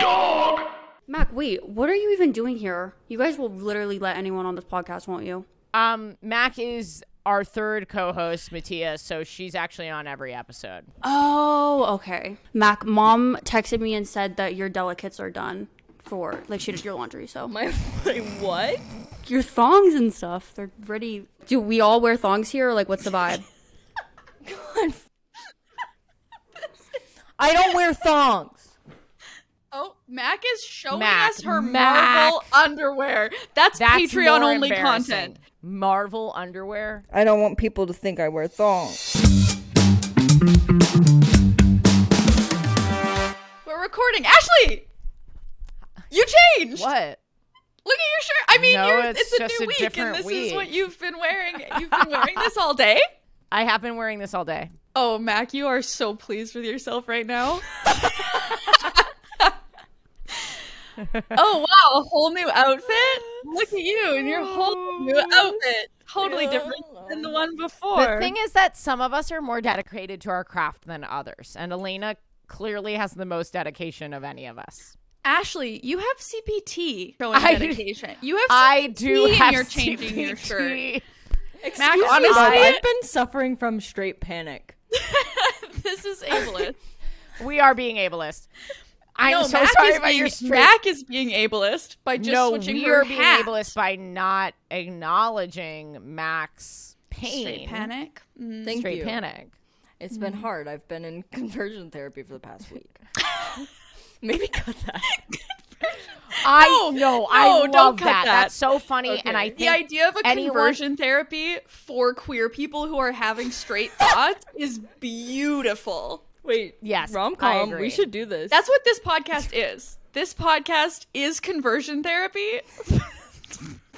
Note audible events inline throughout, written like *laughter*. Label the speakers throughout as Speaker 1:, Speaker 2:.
Speaker 1: Dog.
Speaker 2: Mak, wait, what are you even doing here? You guys will literally let anyone on this podcast, won't you?
Speaker 3: Um, Mak is our third co-host, Mattea, so she's actually on every episode.
Speaker 2: Oh, okay. Mak, mom texted me and said that your delicates are done for like she did your laundry. So
Speaker 4: My wait, what?
Speaker 2: your thongs and stuff, they're ready. Do we all wear thongs here? Or like, what's the vibe? *laughs*
Speaker 4: I don't wear thongs.
Speaker 5: Mak is showing
Speaker 3: Mak,
Speaker 5: us her
Speaker 3: Mak.
Speaker 5: Marvel underwear. That's,
Speaker 3: That's
Speaker 5: Patreon only content.
Speaker 3: Marvel underwear.
Speaker 4: I don't want people to think I wear thongs.
Speaker 5: We're recording. Ashley, you changed.
Speaker 3: What?
Speaker 5: Look at your shirt. I mean,
Speaker 3: No,
Speaker 5: you're,
Speaker 3: it's
Speaker 5: it's, a
Speaker 3: just
Speaker 5: new
Speaker 3: a
Speaker 5: week, and
Speaker 3: different
Speaker 5: this is what you've been wearing. You've been wearing this all day. *laughs*
Speaker 3: I have been wearing this all day.
Speaker 5: Oh, Mak, you are so pleased with yourself right now. *laughs* oh wow, a whole new outfit. *laughs* Look at you in your whole new oh. outfit. Totally different than the oh. one before.
Speaker 3: The thing is that some of us are more dedicated to our craft than others, and Alayna clearly has the most dedication of any of us.
Speaker 5: Ashley, you have CPT showing
Speaker 3: I-
Speaker 5: dedication. You have CPT
Speaker 3: I do
Speaker 5: and
Speaker 3: have
Speaker 5: you're changing your shirt.
Speaker 3: CPT.
Speaker 5: Mak,
Speaker 4: Excuse me,
Speaker 5: honestly,
Speaker 4: but I've been suffering from straight panic. *laughs*
Speaker 5: this is ableist. *laughs*
Speaker 3: We are being ableist. I'm
Speaker 5: no,
Speaker 3: so
Speaker 5: Mak
Speaker 3: sorry
Speaker 5: is
Speaker 3: about
Speaker 5: being,
Speaker 3: your straight.
Speaker 5: Mak is being ableist by just
Speaker 3: no,
Speaker 5: switching
Speaker 3: we
Speaker 5: her
Speaker 3: are being
Speaker 5: hat.
Speaker 3: ableist by not acknowledging Mak's pain.
Speaker 5: Straight panic. Mm.
Speaker 4: Thank
Speaker 3: Straight
Speaker 4: you.
Speaker 3: panic.
Speaker 4: It's been hard. I've been in *laughs* conversion therapy for the past *laughs* week. Maybe cut that.
Speaker 3: I know. I
Speaker 5: no,
Speaker 3: love
Speaker 5: don't cut
Speaker 3: that.
Speaker 5: that.
Speaker 3: That's so funny, and I think
Speaker 5: The idea of a
Speaker 3: anyone-
Speaker 5: conversion therapy for queer people who are having straight thoughts is beautiful.
Speaker 4: Wait,
Speaker 3: Yes,
Speaker 4: rom com. We should do this.
Speaker 5: That's what this podcast is. This podcast is conversion therapy. *laughs*
Speaker 4: but,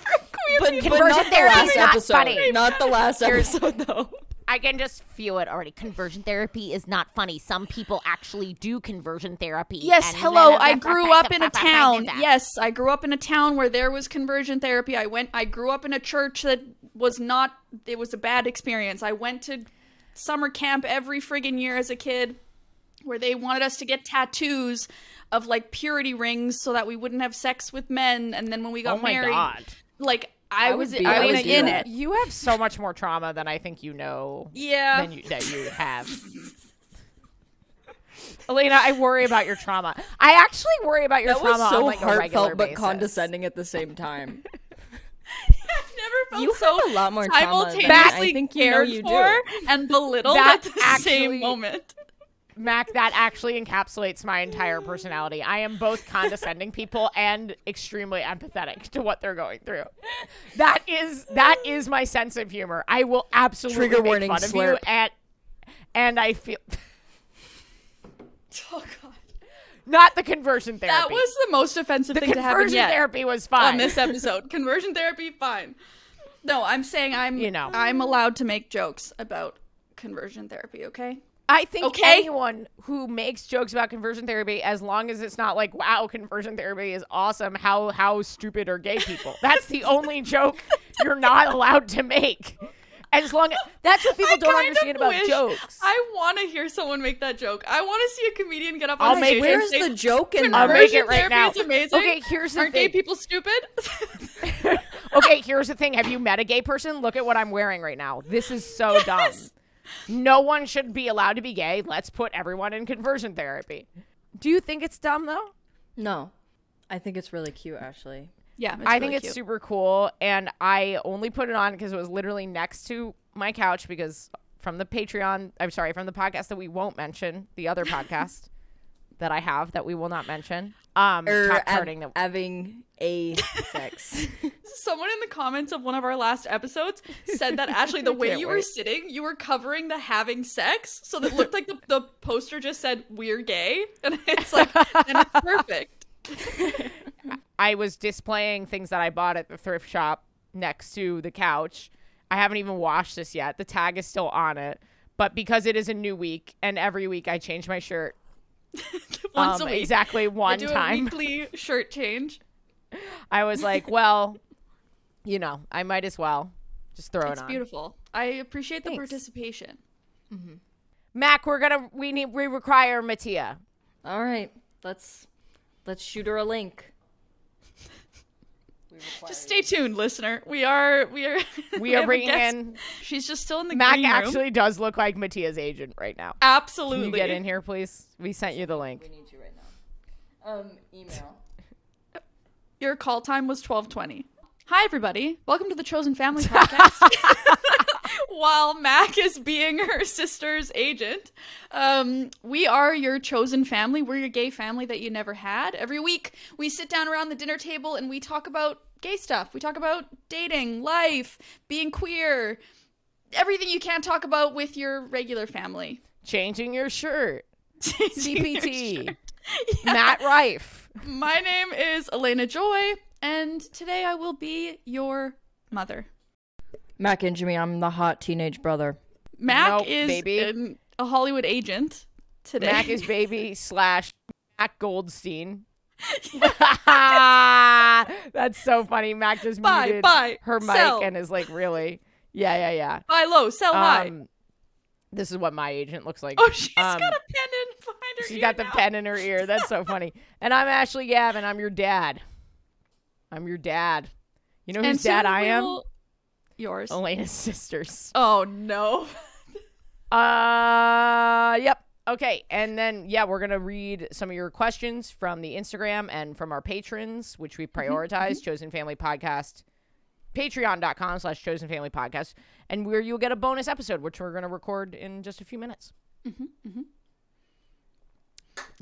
Speaker 5: people.
Speaker 4: but
Speaker 3: Conversion
Speaker 4: not the
Speaker 3: therapy
Speaker 4: last
Speaker 3: is not
Speaker 4: episode.
Speaker 3: funny.
Speaker 4: Not the last episode though.
Speaker 3: I can just feel it already. Conversion therapy is not funny. Some people actually do conversion therapy.
Speaker 5: Yes,
Speaker 3: and-
Speaker 5: hello. I grew up in a town. Yes, I grew up in a town where there was conversion therapy. I went I grew up in a church that was not it was a bad experience. I went to summer camp every friggin' year as a kid where they wanted us to get tattoos of like purity rings so that we wouldn't have sex with men and then when we got
Speaker 3: Oh my
Speaker 5: married
Speaker 3: god.
Speaker 5: like I,
Speaker 4: I
Speaker 5: was
Speaker 4: be-
Speaker 5: I
Speaker 4: I
Speaker 5: was in
Speaker 4: that.
Speaker 5: it.
Speaker 3: You have so much more trauma than I think you know.
Speaker 5: Yeah.
Speaker 3: Than you, that you have. Alayna, I worry about your trauma. I actually worry about your
Speaker 4: That
Speaker 3: trauma
Speaker 4: was so
Speaker 3: on like a regular
Speaker 4: heartfelt but
Speaker 3: basis.
Speaker 4: condescending at the same time.
Speaker 5: I've never felt
Speaker 4: You
Speaker 5: so
Speaker 4: have a lot more trauma than I think you know you do.
Speaker 5: and belittled
Speaker 3: That
Speaker 5: at the
Speaker 3: actually-
Speaker 5: same moment.
Speaker 3: Mak, that actually encapsulates my entire personality. I am both condescending *laughs* people and extremely empathetic to what they're going through. That is that is my sense of humor. I will absolutely
Speaker 4: Trigger
Speaker 3: make
Speaker 4: warning,
Speaker 3: fun of you
Speaker 4: slurp.
Speaker 3: and and I feel *laughs*
Speaker 5: Oh god.
Speaker 3: not the conversion therapy.
Speaker 5: That was the most offensive
Speaker 3: the
Speaker 5: thing to happen
Speaker 3: conversion therapy was fine.
Speaker 5: on this episode. Conversion therapy, fine. No, I'm saying I'm
Speaker 3: You know.
Speaker 5: I'm allowed to make jokes about conversion therapy, okay?
Speaker 3: I think
Speaker 5: Okay.
Speaker 3: anyone who makes jokes about conversion therapy, as long as it's not like, "Wow, conversion therapy is awesome," how how stupid are gay people? That's the only *laughs* joke you're not allowed to make. As long as that's what people
Speaker 5: I
Speaker 3: don't understand about jokes.
Speaker 5: I want to hear someone make that joke. I want to see a comedian get up on
Speaker 3: I'll
Speaker 5: stage
Speaker 3: make-
Speaker 5: and
Speaker 4: Where's
Speaker 5: say,
Speaker 4: the joke in
Speaker 3: I'll
Speaker 4: there?
Speaker 3: make
Speaker 5: Conversion
Speaker 3: it right
Speaker 5: therapy
Speaker 3: now.
Speaker 5: is amazing.
Speaker 3: Okay, here's the
Speaker 5: Aren't
Speaker 3: thing.
Speaker 5: gay people stupid? *laughs* *laughs*
Speaker 3: okay, here's the thing. Have you met a gay person? Look at what I'm wearing right now. This is so *laughs* dumb. No one should be allowed to be gay. Let's put everyone in conversion therapy. Do you think it's dumb though?
Speaker 4: No. I think it's really cute, Ashley.
Speaker 5: Yeah,
Speaker 3: I
Speaker 5: really
Speaker 3: think it's
Speaker 5: cute.
Speaker 3: super cool, and I only put it on because it was literally next to my couch because from the Patreon, I'm sorry, from the podcast that we won't mention, the other *laughs* podcast that I have that we will not mention. Um,
Speaker 4: Or
Speaker 3: top
Speaker 4: av-
Speaker 3: charting that
Speaker 4: having a *laughs* sex.
Speaker 5: Someone in the comments of one of our last episodes said that actually the *laughs* way
Speaker 3: Can't
Speaker 5: you were sitting, you were covering the having sex, so that it looked like the, the poster just said "We're gay," *laughs* and it's like, and it's perfect.
Speaker 3: I was displaying things that I bought at the thrift shop next to the couch. I haven't even washed this yet. The tag is still on it. But because it is a new week and every week I change my shirt *laughs*
Speaker 5: Once
Speaker 3: um,
Speaker 5: a week,
Speaker 3: exactly
Speaker 5: I
Speaker 3: one
Speaker 5: do
Speaker 3: time,
Speaker 5: a weekly shirt change.
Speaker 3: I was like, well, you know, I might as well just throw
Speaker 5: It's
Speaker 3: it on.
Speaker 5: It's beautiful. I appreciate the
Speaker 3: Thanks.
Speaker 5: participation.
Speaker 3: Mak, we're gonna we need we require Mattea.
Speaker 4: All right, let's let's shoot her a link.
Speaker 5: Just stay tuned, listener. We are we are *laughs*
Speaker 3: We are
Speaker 5: have
Speaker 3: bringing in
Speaker 5: She's just still in the
Speaker 3: Mak.
Speaker 5: green room.
Speaker 3: Actually, does look like Mattea's agent right now.
Speaker 5: Absolutely.
Speaker 3: Can you get in here, please? We sent you the link.
Speaker 4: We need you right now. Um, email. *laughs*
Speaker 5: Your call time was 12:20. Hi everybody. Welcome to the Chosen Family podcast. *laughs* *laughs* While Mak is being her sister's agent, um, we are your chosen family. We're your gay family that you never had. Every week, we sit down around the dinner table and we talk about gay stuff. We talk about dating, life, being queer, everything you can't talk about with your regular family.
Speaker 3: Changing your shirt. CPT. *laughs*
Speaker 5: Yeah.
Speaker 3: Matt Rife.
Speaker 5: My name is Alayna Joy, and today I will be your mother.
Speaker 4: Mak Ingemi, I'm the hot teenage brother.
Speaker 5: Mak
Speaker 3: Nope,
Speaker 5: is
Speaker 3: baby.
Speaker 5: an- a Hollywood agent today.
Speaker 3: Mak is baby *laughs* slash Mak Goldstein. *laughs* That's so funny. Mak just
Speaker 5: Buy,
Speaker 3: muted
Speaker 5: buy,
Speaker 3: her mic
Speaker 5: sell.
Speaker 3: and is like, really? Yeah, yeah, yeah.
Speaker 5: buy low, sell high.
Speaker 3: Um, this is what my agent looks like.
Speaker 5: Oh, she's
Speaker 3: um,
Speaker 5: got a pen in behind her.
Speaker 3: She's
Speaker 5: ear
Speaker 3: got the
Speaker 5: now.
Speaker 3: pen in her ear. That's so funny. *laughs* And I'm Ashley Gavin. I'm your dad. I'm your dad. You know
Speaker 5: And
Speaker 3: whose dad
Speaker 5: soon
Speaker 3: I am?
Speaker 5: will- Yours.
Speaker 3: Alayna's *laughs* sisters.
Speaker 5: Oh no. *laughs*
Speaker 3: Uh, yep. Okay, and then yeah, we're gonna read some of your questions from the Instagram and from our patrons, which we mm-hmm, mm-hmm. prioritize. Chosen Family Podcast, Patreon.com slash Chosen Family Podcast, and where you'll get a bonus episode, which we're gonna record in just a few minutes. Mm-hmm,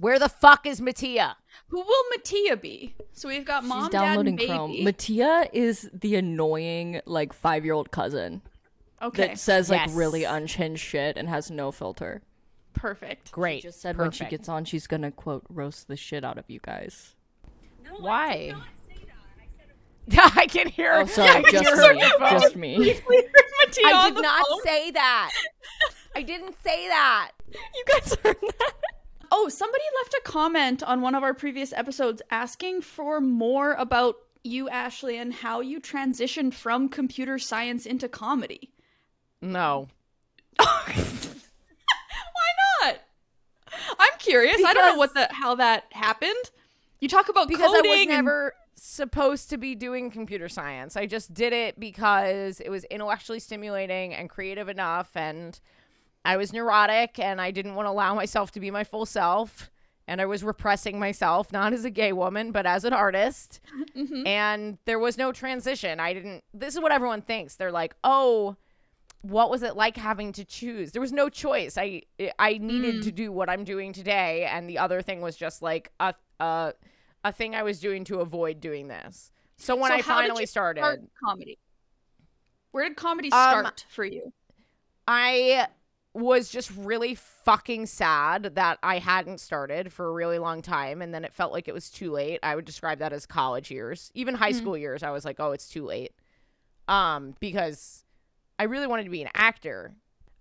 Speaker 3: Where the fuck is Mattea?
Speaker 5: Who will Mattea be? So we've got mom,
Speaker 4: She's downloading
Speaker 5: dad, and
Speaker 4: Chrome.
Speaker 5: baby.
Speaker 4: Mattea is the annoying like five year old cousin
Speaker 5: okay,
Speaker 4: that says like
Speaker 3: Yes.
Speaker 4: really unhinged shit and has no filter.
Speaker 5: perfect.
Speaker 3: Great.
Speaker 4: She Just said when she gets on, she's gonna quote roast the shit out of you guys.
Speaker 3: Why? *laughs* I can hear.
Speaker 4: Oh, sorry, *laughs*
Speaker 3: I can
Speaker 4: just
Speaker 3: hear her
Speaker 4: me, *laughs* just me.
Speaker 5: Mattea
Speaker 3: I did not
Speaker 5: phone.
Speaker 3: say that. I didn't say that.
Speaker 4: You guys heard that?
Speaker 5: Oh, somebody left a comment on one of our previous episodes asking for more about you, Ashley, and how you transitioned from computer science into comedy.
Speaker 3: No. *laughs*
Speaker 5: Why not? I'm curious. I don't know what the how that happened. You talk about
Speaker 3: because I
Speaker 5: coding
Speaker 3: was
Speaker 5: and-
Speaker 3: never supposed to be doing computer science. I just did it because it was intellectually stimulating and creative enough and I was neurotic and I didn't want to allow myself to be my full self and I was repressing myself not as a gay woman but as an artist. And there was no transition. I didn't This is what everyone thinks. They're like, "Oh, what was it like having to choose there was no choice i i needed to do what i'm doing today and the other thing was just like a a, a thing i was doing to avoid doing this so when
Speaker 5: So
Speaker 3: i
Speaker 5: how did
Speaker 3: finally started
Speaker 5: start comedy. Where did comedy
Speaker 3: Um,
Speaker 5: start for you?
Speaker 3: i was just really fucking sad that i hadn't started for a really long time and then it felt like it was too late i would describe that as college years even high school years i was like oh it's too late um because I really wanted to be an actor.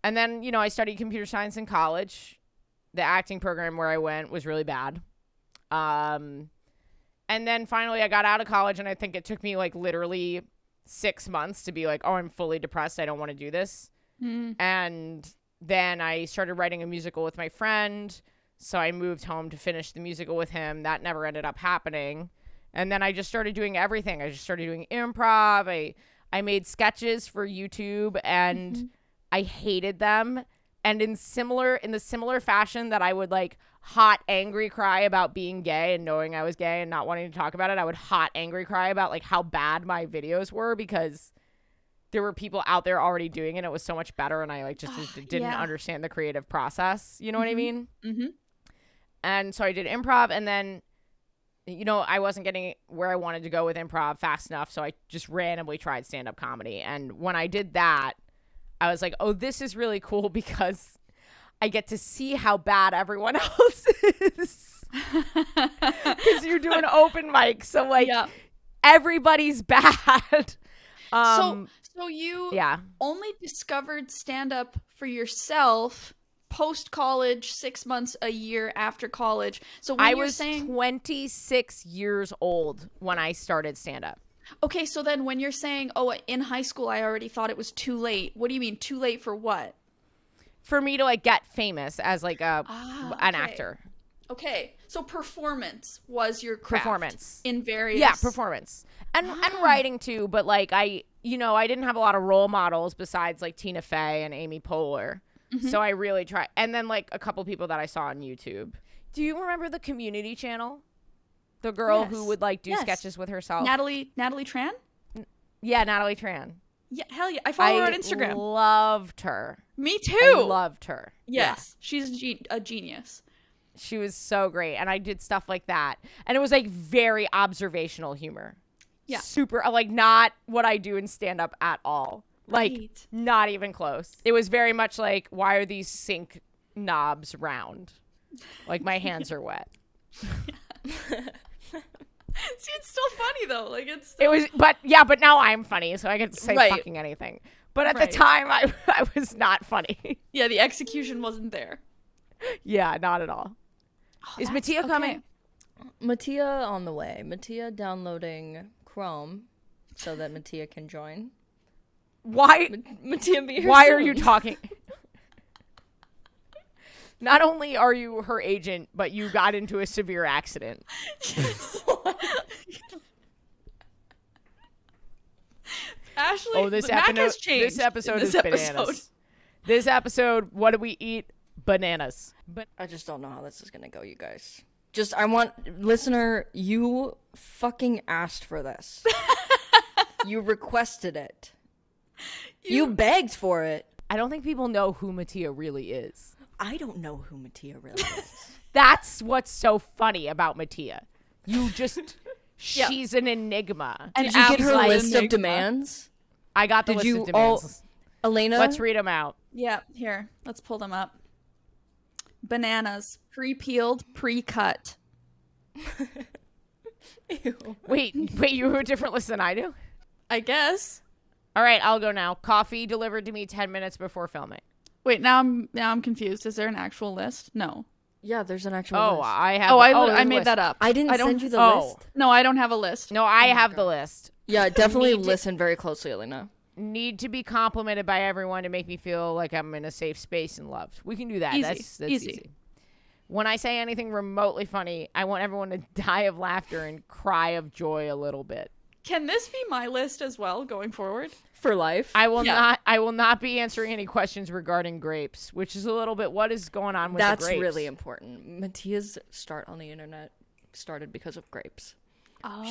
Speaker 3: And then, you know, I studied computer science in college. The acting program where I went was really bad. Um, and then finally I got out of college, and I think it took me like literally six months to be like, oh, I'm fully depressed. I don't want to do this. And then I started writing a musical with my friend. So I moved home to finish the musical with him. That never ended up happening. And then I just started doing everything. I just started doing improv. I I made sketches for YouTube and mm-hmm. I hated them. And in similar in the similar fashion that I would like hot angry cry about being gay and knowing I was gay and not wanting to talk about it. I would hot angry cry about like how bad my videos were because there were people out there already doing it. It was so much better, and I like just didn't
Speaker 5: yeah.
Speaker 3: understand the creative process. You know what I mean?
Speaker 5: Mm-hmm.
Speaker 3: And so I did improv, and then you know I wasn't getting where I wanted to go with improv fast enough, so I just randomly tried stand up comedy. And when I did that, I was like, oh, this is really cool *laughs* because I get to see how bad everyone *laughs* else is. *laughs* Because you're doing open mic, so like
Speaker 5: Yeah.
Speaker 3: everybody's bad. Um,
Speaker 5: so so you
Speaker 3: yeah.
Speaker 5: only discovered stand up for yourself post college, six months, a year after college. So when
Speaker 3: I was
Speaker 5: saying
Speaker 3: 26 years old when I started stand up.
Speaker 5: okay, so then when you're saying, oh, in high school I already thought it was too late. What do you mean too late for what?
Speaker 3: For me to like get famous as like a
Speaker 5: Ah,
Speaker 3: an
Speaker 5: okay.
Speaker 3: actor.
Speaker 5: Okay, so performance was your craft
Speaker 3: Performance.
Speaker 5: in various
Speaker 3: Yeah, performance. And and
Speaker 5: Ah.
Speaker 3: writing too, but like I you know, I didn't have a lot of role models besides like Tina Fey and Amy Poehler.
Speaker 5: Mm-hmm.
Speaker 3: So I really tried and then like a couple people that I saw on YouTube. Do you remember the community channel? The girl who would like do
Speaker 5: Yes.
Speaker 3: sketches with herself.
Speaker 5: Natalie Natalie Tran.
Speaker 3: yeah, Natalie Tran.
Speaker 5: Yeah, hell yeah! I follow her on Instagram.
Speaker 3: loved her.
Speaker 5: Me
Speaker 3: I
Speaker 5: too.
Speaker 3: loved her. Yeah.
Speaker 5: yes, she's a, a genius.
Speaker 3: She was so great. And I did stuff like that. And it was like very observational humor.
Speaker 5: Yeah.
Speaker 3: Super, uh, like not what I do in stand up at all. Like,
Speaker 5: Right.
Speaker 3: not even close. It was very much like, why are these sink knobs round? Like, my hands are wet. *laughs* *laughs*
Speaker 5: See, it's still funny though. Like it's
Speaker 3: It was, but yeah, but now I'm funny, so I can say
Speaker 5: Right.
Speaker 3: fucking anything. But at
Speaker 5: Right.
Speaker 3: the time, I, *laughs* I was not funny.
Speaker 5: yeah, the execution wasn't there.
Speaker 3: yeah, not at all. Is
Speaker 5: that's-
Speaker 3: Mattea coming?
Speaker 4: Mattea on the way. Mattea downloading Chrome so that Mattea can join.
Speaker 3: Why?
Speaker 4: Mattea be here
Speaker 3: Why are you talking? Not only are you her agent, but you got into a severe accident. *laughs*
Speaker 5: Ashley,
Speaker 3: Oh, this
Speaker 5: the Mak
Speaker 3: episode.
Speaker 5: has changed.
Speaker 3: This episode
Speaker 5: in
Speaker 3: is
Speaker 5: this
Speaker 3: bananas. This episode, what do we eat? Bananas. But
Speaker 4: I just don't know how this is gonna go, you guys. Just I want listener, you fucking asked for this. *laughs* you requested it. You, begged for it.
Speaker 3: I don't think people know who Mattea really is.
Speaker 4: I don't know who Mattea really is. *laughs*
Speaker 3: That's what's so funny about Mattea. You just, *laughs* she's an enigma.
Speaker 5: An
Speaker 4: Did you get her
Speaker 5: absolute
Speaker 4: list of demands?
Speaker 3: I got the
Speaker 4: Did
Speaker 3: list
Speaker 4: you
Speaker 3: of
Speaker 4: all
Speaker 3: demands.
Speaker 4: Alayna?
Speaker 3: Let's read them out.
Speaker 5: Yeah, here. Let's pull them up. Bananas, pre-peeled, pre-cut. *laughs*
Speaker 3: Wait, wait, you have a different list than I do?
Speaker 5: I guess.
Speaker 3: All right, I'll go now. Coffee delivered to me 10 minutes before filming.
Speaker 5: Wait, now I'm now I'm confused. Is there an actual list? No.
Speaker 4: Yeah, there's an actual
Speaker 3: Oh,
Speaker 4: list.
Speaker 3: I have.
Speaker 5: Oh, I oh,
Speaker 3: there's
Speaker 5: I
Speaker 3: a
Speaker 5: made
Speaker 3: list.
Speaker 5: that up.
Speaker 4: I didn't
Speaker 5: I don't,
Speaker 4: send you the
Speaker 3: oh.
Speaker 4: list.
Speaker 5: No, I don't have a list.
Speaker 3: No, I oh have the list.
Speaker 4: Yeah, *laughs* definitely
Speaker 3: Need to-
Speaker 4: listen very closely, Alayna.
Speaker 3: Need to be complimented by everyone to make me feel like I'm in a safe space and loved. We can do that.
Speaker 5: Easy.
Speaker 3: That's, that's
Speaker 5: Easy.
Speaker 3: easy. When I say anything remotely funny, I want everyone to *laughs* die of laughter and cry of joy a little bit.
Speaker 5: Can this be my list as well going forward?
Speaker 4: For life.
Speaker 3: I will
Speaker 5: Yeah.
Speaker 3: not. I will not be answering any questions regarding grapes, which is a little bit. What is going on with
Speaker 4: That's
Speaker 3: the grapes?
Speaker 4: That's really important. Mattea's start on the internet started because of grapes.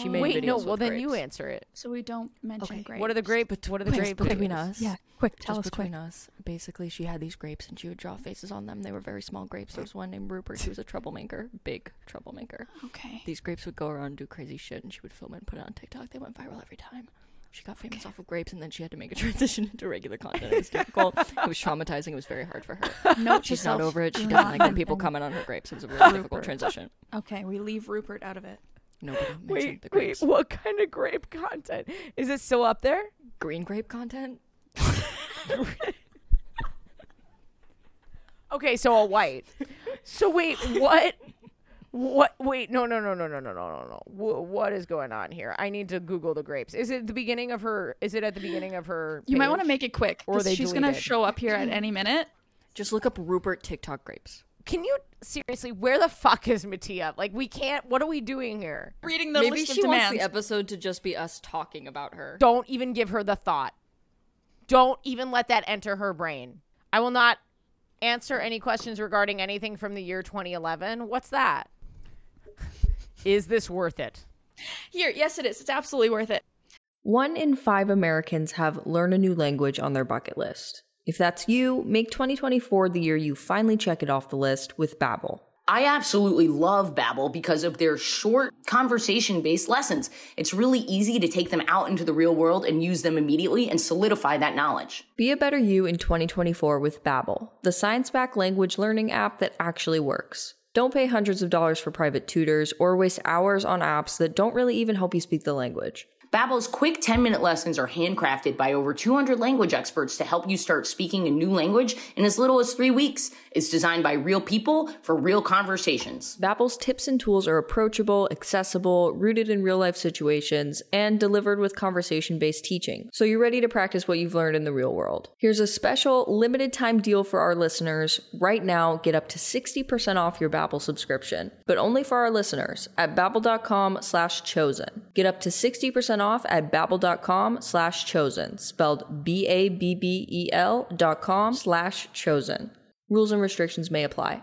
Speaker 4: She made oh.
Speaker 3: Wait,
Speaker 4: videos
Speaker 3: no.
Speaker 4: with
Speaker 3: Well, then you answer it.
Speaker 5: So we don't mention
Speaker 4: Okay.
Speaker 5: grapes.
Speaker 3: What are the grape? What are the
Speaker 4: Quick,
Speaker 3: grape?
Speaker 4: between us.
Speaker 5: Yeah, quick. Tell
Speaker 4: Just
Speaker 5: us quick.
Speaker 4: between us, basically, she had these grapes and she would draw faces on them. They were very small grapes. There was one named Rupert. He was a troublemaker, big troublemaker.
Speaker 5: Okay.
Speaker 4: These grapes would go around and do crazy shit, and she would film it and put it on TikTok. They went viral every time. She got famous off of grapes, and then she had to make a *laughs* transition into regular content. It was difficult. it was traumatizing. It was very hard for her. *laughs*
Speaker 5: Note
Speaker 4: She's
Speaker 5: yourself.
Speaker 4: not over it. She doesn't like when people
Speaker 5: mention-
Speaker 4: comment on her grapes. It was a really difficult transition.
Speaker 5: Okay, we leave Rupert out of it.
Speaker 4: Nobody *laughs* mentioned
Speaker 3: Wait,
Speaker 4: the
Speaker 3: wait. What kind of grape content is it still up there?
Speaker 4: Green grape content? *laughs*
Speaker 3: Okay, so a white. So wait, what? What? Wait, no, no, no, no, no, no, no, no, no. Wh- What is going on here? I need to Google the grapes. Is it the beginning of her? Is it at the beginning of her?
Speaker 5: You might want to make it quick,
Speaker 3: Or
Speaker 5: 'cause
Speaker 3: they
Speaker 5: she's gonna show up here at any minute.
Speaker 4: Just look up Rupert TikTok grapes.
Speaker 3: Can you seriously? Where the fuck is Mattea? Like, we can't. What are we doing here?
Speaker 5: Reading the
Speaker 4: Maybe
Speaker 5: list
Speaker 4: she
Speaker 5: of
Speaker 4: wants
Speaker 5: demands.
Speaker 4: the episode to just be us talking about her.
Speaker 3: Don't even give her the thought. Don't even let that enter her brain. I will not answer any questions regarding anything from the year 2011. What's that? Is this worth it?
Speaker 5: Here, yes, it is. It's absolutely worth it.
Speaker 4: One in five Americans have learn a new language on their bucket list. If that's you, make 2024 the year you finally check it off the list with Babbel.
Speaker 6: I absolutely love Babbel because of their short conversation-based lessons. It's really easy to take them out into the real world and use them immediately and solidify that knowledge.
Speaker 4: Be a better you in 2024 with Babbel, the science-backed language learning app that actually works. Don't pay hundreds of dollars for private tutors or waste hours on apps that don't really even help you speak the language.
Speaker 6: Babbel's quick 10-minute lessons are handcrafted by over 200 language experts to help you start speaking a new language in as little as 3 weeks. It's designed by real people for real conversations.
Speaker 4: Babbel's tips and tools are approachable, accessible, rooted in real-life situations, and delivered with conversation-based teaching. So you're ready to practice what you've learned in the real world. Here's a special limited time deal for our listeners. Right now, get up to 60% off your Babbel subscription, but only for our listeners at babbel.com/chosen. Get up to 60% off at babbel.com slash chosen, spelled B-A-B-B-E-L dot com slash chosen. Rules and restrictions may apply.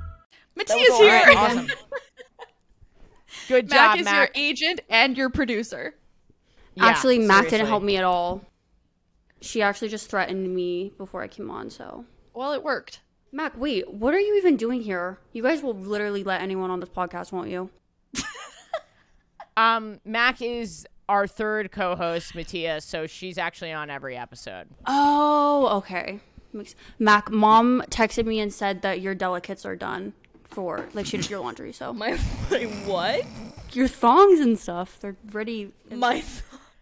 Speaker 5: Mattea's here.
Speaker 3: Awesome. *laughs* Good
Speaker 5: Mak
Speaker 3: job,
Speaker 5: is
Speaker 3: Mak.
Speaker 5: your agent and your producer.
Speaker 3: Yeah,
Speaker 2: actually, Mak
Speaker 3: seriously.
Speaker 2: didn't help me at all. She actually just threatened me before I came on. So,
Speaker 5: Well, it worked.
Speaker 2: Mak, wait, what are you even doing here? You guys will literally let anyone on this podcast, won't you? *laughs*
Speaker 3: Um, Mak is our third co-host, Mattia, so she's actually on every episode.
Speaker 2: Oh, okay. Mak, mom texted me and said that your delicates are done for like she did your laundry. So *laughs*
Speaker 4: My, my what?
Speaker 2: your thongs and stuff, they're ready.
Speaker 4: My *laughs*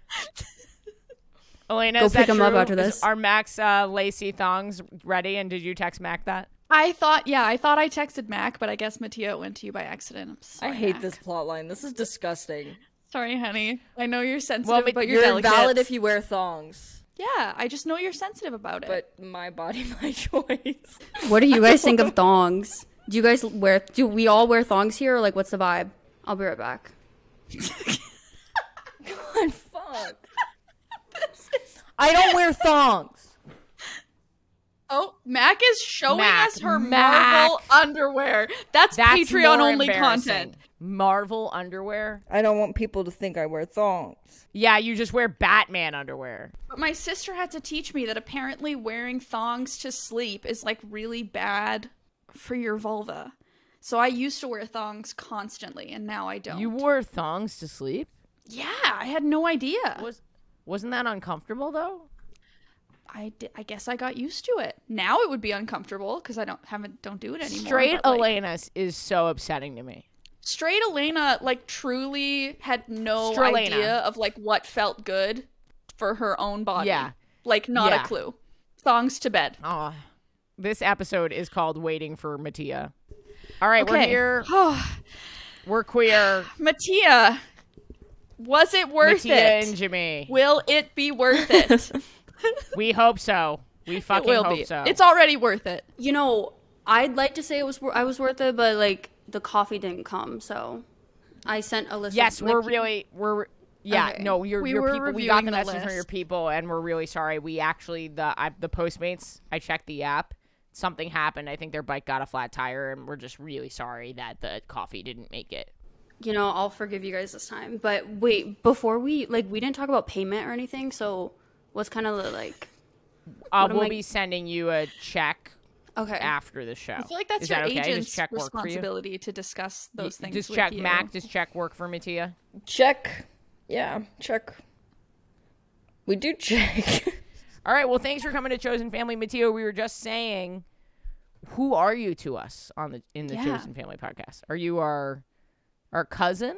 Speaker 4: *laughs*
Speaker 3: Alayna,
Speaker 2: Go
Speaker 3: is
Speaker 2: pick
Speaker 3: that
Speaker 2: 'em up
Speaker 3: true?
Speaker 2: after
Speaker 3: Is-
Speaker 2: this.
Speaker 3: Are Mak's uh, lacy thongs ready? And did you text Mak that?
Speaker 5: I thought, yeah, I thought I texted Mak, but I guess Mattea went to you by accident. I'm sorry,
Speaker 4: I hate
Speaker 5: Mak.
Speaker 4: this plot line. This is disgusting.
Speaker 5: Sorry, honey. I know you're sensitive
Speaker 3: Well, but
Speaker 5: about your
Speaker 4: You're
Speaker 5: delicates.
Speaker 4: valid if you wear thongs,
Speaker 5: Yeah, I just know you're sensitive about it.
Speaker 4: but my body, my choice.
Speaker 2: What do you guys think of thongs? Do you guys wear? Do we all wear thongs here? Or like, what's the vibe? I'll be right back. *laughs*
Speaker 4: God, fuck. I don't wear thongs.
Speaker 5: oh, Mak is showing
Speaker 3: Mak,
Speaker 5: us her
Speaker 3: Mak.
Speaker 5: Marvel underwear. That's,
Speaker 3: That's
Speaker 5: Patreon only content.
Speaker 3: Marvel underwear.
Speaker 4: I don't want people to think I wear thongs.
Speaker 3: Yeah, you just wear Batman underwear.
Speaker 5: But my sister had to teach me that apparently wearing thongs to sleep is like really bad for your vulva. So I used to wear thongs constantly, and now I don't.
Speaker 3: You wore thongs to sleep?
Speaker 5: Yeah, I had no idea.
Speaker 3: Was wasn't that uncomfortable though?
Speaker 5: I, di- I guess I got used to it. Now it would be uncomfortable because I don't haven't don't do it anymore.
Speaker 3: Straight
Speaker 5: but, like,
Speaker 3: Alayna is so upsetting to me.
Speaker 5: Straight Alayna like truly had no
Speaker 3: Strelena.
Speaker 5: idea of like what felt good for her own body.
Speaker 3: Yeah.
Speaker 5: Like not
Speaker 3: Yeah.
Speaker 5: a clue. Thongs to bed.
Speaker 3: Oh, this episode is called "Waiting for Mattea." All right, we're here. *sighs* We're queer.
Speaker 5: Mattea, was it worth
Speaker 3: Mattia
Speaker 5: it?
Speaker 3: and Jimmy.
Speaker 5: Will it be worth it? *laughs*
Speaker 3: We hope so. We
Speaker 5: it
Speaker 3: fucking
Speaker 5: will
Speaker 3: hope
Speaker 5: be.
Speaker 3: so.
Speaker 5: It's already worth it.
Speaker 2: You know, I'd like to say it was I was worth it, but like the coffee didn't come, so I sent a list.
Speaker 3: yes,
Speaker 2: of, like,
Speaker 3: we're really we're. Yeah,
Speaker 5: Okay.
Speaker 3: no, your
Speaker 5: We
Speaker 3: your
Speaker 5: were
Speaker 3: people. We got the
Speaker 5: the
Speaker 3: message from your people, and we're really sorry. We actually the I, the Postmates. I checked the app. Something happened. I think their bike got a flat tire, and we're just really sorry that the coffee didn't make it.
Speaker 2: you know, I'll forgive you guys this time. But wait, before we like we didn't talk about payment or anything, so what's kind of the like
Speaker 3: Uh, we'll
Speaker 2: I-
Speaker 3: be sending you a check
Speaker 2: okay.
Speaker 3: after the show.
Speaker 5: I feel like that's
Speaker 3: Is
Speaker 5: your
Speaker 3: that okay?
Speaker 5: Agent's
Speaker 3: check work for you?
Speaker 5: responsibility to discuss those things.
Speaker 3: Does
Speaker 5: with
Speaker 3: check
Speaker 5: you.
Speaker 3: Mak? Does check work for Mattea?
Speaker 4: Check. Yeah, check. We do check. *laughs*
Speaker 3: All right. Well, thanks for coming to Chosen Family, Mattea. We were just saying, who are you to us on the in the
Speaker 5: Yeah.
Speaker 3: Chosen Family podcast? Are you our our cousin?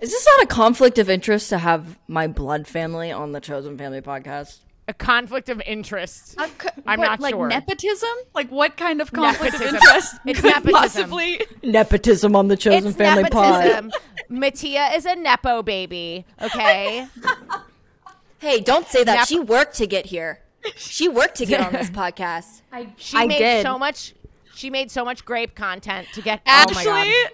Speaker 4: Is this not a conflict of interest to have my blood family on the Chosen Family podcast?
Speaker 3: A conflict of interest.
Speaker 5: Co-
Speaker 3: I'm
Speaker 5: what,
Speaker 3: not
Speaker 5: like
Speaker 3: sure.
Speaker 5: nepotism? Like what kind of conflict
Speaker 3: Nepotism.
Speaker 5: of interest
Speaker 3: It's
Speaker 5: could
Speaker 3: nepotism.
Speaker 5: possibly?
Speaker 4: Nepotism on the Chosen
Speaker 3: it's
Speaker 4: Family pod.
Speaker 3: nepotism. Mattea is a nepo baby. Okay. *laughs*
Speaker 4: Hey, don't say that.
Speaker 3: Nep-
Speaker 4: She worked to get here. She worked to get on this *laughs* podcast.
Speaker 3: I, She
Speaker 2: I
Speaker 3: made
Speaker 2: did.
Speaker 3: so much. She made so much grape content to get.
Speaker 5: Ashley,
Speaker 3: Oh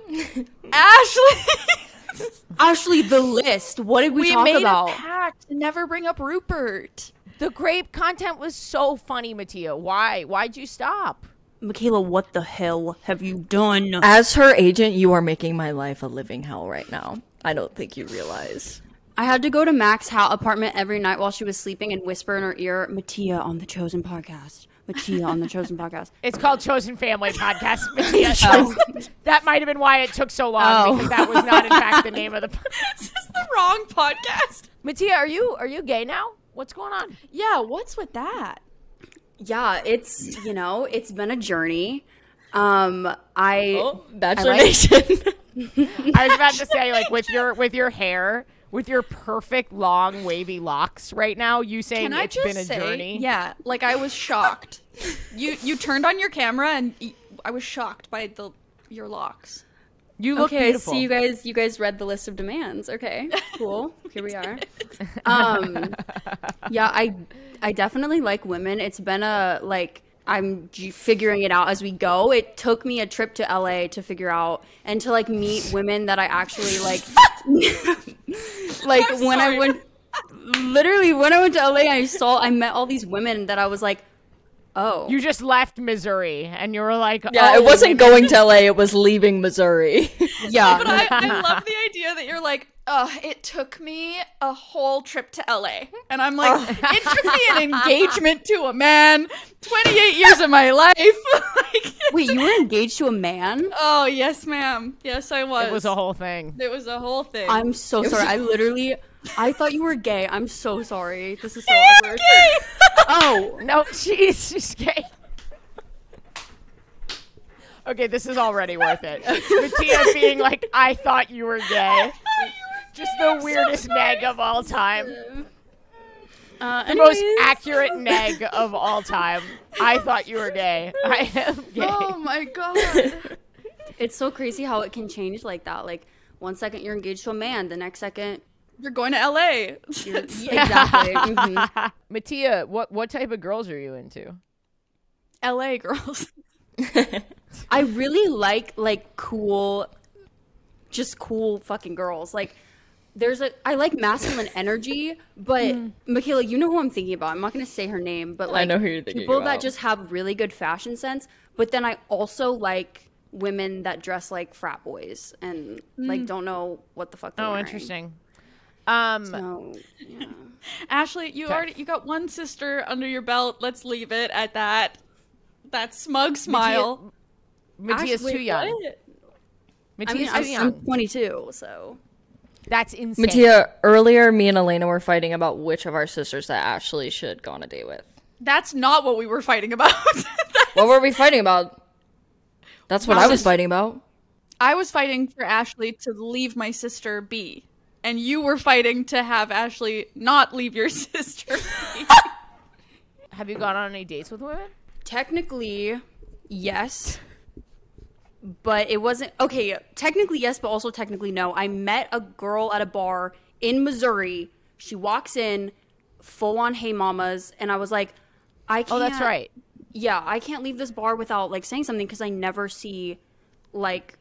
Speaker 3: my god.
Speaker 5: Ashley, *laughs* *laughs*
Speaker 2: Ashley, the list. What did we,
Speaker 5: we
Speaker 2: talk
Speaker 5: made
Speaker 2: about?
Speaker 5: a pact to never bring up Rupert.
Speaker 3: The grape content was so funny, Mattea. Why? Why'd you stop?
Speaker 2: Michaela, what the hell have you done?
Speaker 4: As her agent, you are making my life a living hell right now. I don't think you realize.
Speaker 2: I had to go to Mak's house apartment every night while she was sleeping and whisper in her ear, Mattea on the Chosen podcast. Mattea on the Chosen podcast.
Speaker 3: It's called Chosen Family Podcast. *laughs* Mattea. That might have been why it took so long
Speaker 2: Oh.
Speaker 3: because that was not, in fact, the name of the. *laughs* *laughs*
Speaker 5: This is the wrong podcast.
Speaker 3: Mattea, are you are you gay now? What's going on?
Speaker 5: Yeah, what's with that?
Speaker 2: Yeah, it's you know, it's been a journey. Um, I
Speaker 4: Oh, Bachelor
Speaker 2: I like-
Speaker 4: Nation.
Speaker 3: I was about to say, like with your with your hair, with your perfect long wavy locks right now, you saying
Speaker 5: Can I
Speaker 3: it's
Speaker 5: just
Speaker 3: been a
Speaker 5: say,
Speaker 3: journey.
Speaker 5: yeah, like I was shocked. *laughs* you you turned on your camera and I was shocked by the your locks.
Speaker 3: You look
Speaker 2: okay,
Speaker 3: beautiful.
Speaker 2: so you guys you guys read the list of demands. Okay, cool. Here we are. *laughs* Um, yeah, I I definitely like women. It's been a like I'm g- figuring it out as we go. It took me a trip to LA to figure out and to like meet women that I actually like. *laughs* like when I went, literally when I went to LA, I saw I met all these women that I was like, oh,
Speaker 3: You just left Missouri and you were like,
Speaker 4: yeah,
Speaker 3: oh,
Speaker 4: it wasn't
Speaker 3: maybe-
Speaker 4: going *laughs* to LA, it was leaving Missouri.
Speaker 2: yeah.
Speaker 5: But I, I love the idea that you're like, oh, it took me a whole trip to LA. And I'm like, *laughs* it took me an engagement to a man, 28 years of my life. *laughs* like,
Speaker 2: Wait, you were engaged to a man?
Speaker 5: oh, yes, ma'am. Yes, I was.
Speaker 3: It was a whole thing.
Speaker 5: It was a whole thing.
Speaker 2: I'm so sorry. I literally, I thought you were gay. I'm so sorry. This is so
Speaker 5: am
Speaker 2: awkward.
Speaker 5: gay. *laughs*
Speaker 2: Oh,
Speaker 3: No, she's she's gay. Okay, this is already worth it. Mattea being like, I thought you were gay. Just the *laughs* weirdest neg of all time.
Speaker 2: uh,
Speaker 3: The most accurate *laughs* neg of all time. I thought you were gay. *laughs* I am gay.
Speaker 5: oh, my God.
Speaker 2: It's so crazy how it can change like that. Like one second you're engaged to a man, the next second
Speaker 5: You're going to LA.
Speaker 2: you're exactly.
Speaker 3: Mattea, what what type of girls are you into?
Speaker 5: LA girls.
Speaker 2: I really like like cool, just cool fucking girls. Like there's a I like masculine energy, but Michaela, you know who I'm thinking about. I'm not gonna say her name, but like I
Speaker 4: know who you're thinking
Speaker 2: people that just have really good fashion sense. But then I also like women that dress like frat boys and like don't know what the fuck. They're
Speaker 3: Oh,
Speaker 2: wearing.
Speaker 3: interesting. Um,
Speaker 2: So yeah. *laughs*
Speaker 5: Ashley, you already you got one sister under your belt. Let's leave it at that. That smug smile.
Speaker 3: Mattea's
Speaker 2: Wait,
Speaker 3: too young.
Speaker 2: what? I mean,
Speaker 3: too young.
Speaker 2: I'm 22, so
Speaker 3: That's insane.
Speaker 4: Mattea, earlier me and Alayna were fighting about which of our sisters that Ashley should go on a date with.
Speaker 5: That's not what we were fighting about. *laughs*
Speaker 4: What were we fighting about? That's what I was fighting about.
Speaker 5: I was fighting for Ashley to leave my sister be. And you were fighting to have Ashley not leave your *laughs* sister be.
Speaker 3: Have you gone on any dates with women?
Speaker 2: technically yes but it wasn't okay technically yes but also technically no. I met a girl at a bar in missouri. She walks in full on hey mamas and i was like i can't
Speaker 3: Oh, that's right.
Speaker 2: yeah i can't leave this bar without like saying something because i never see like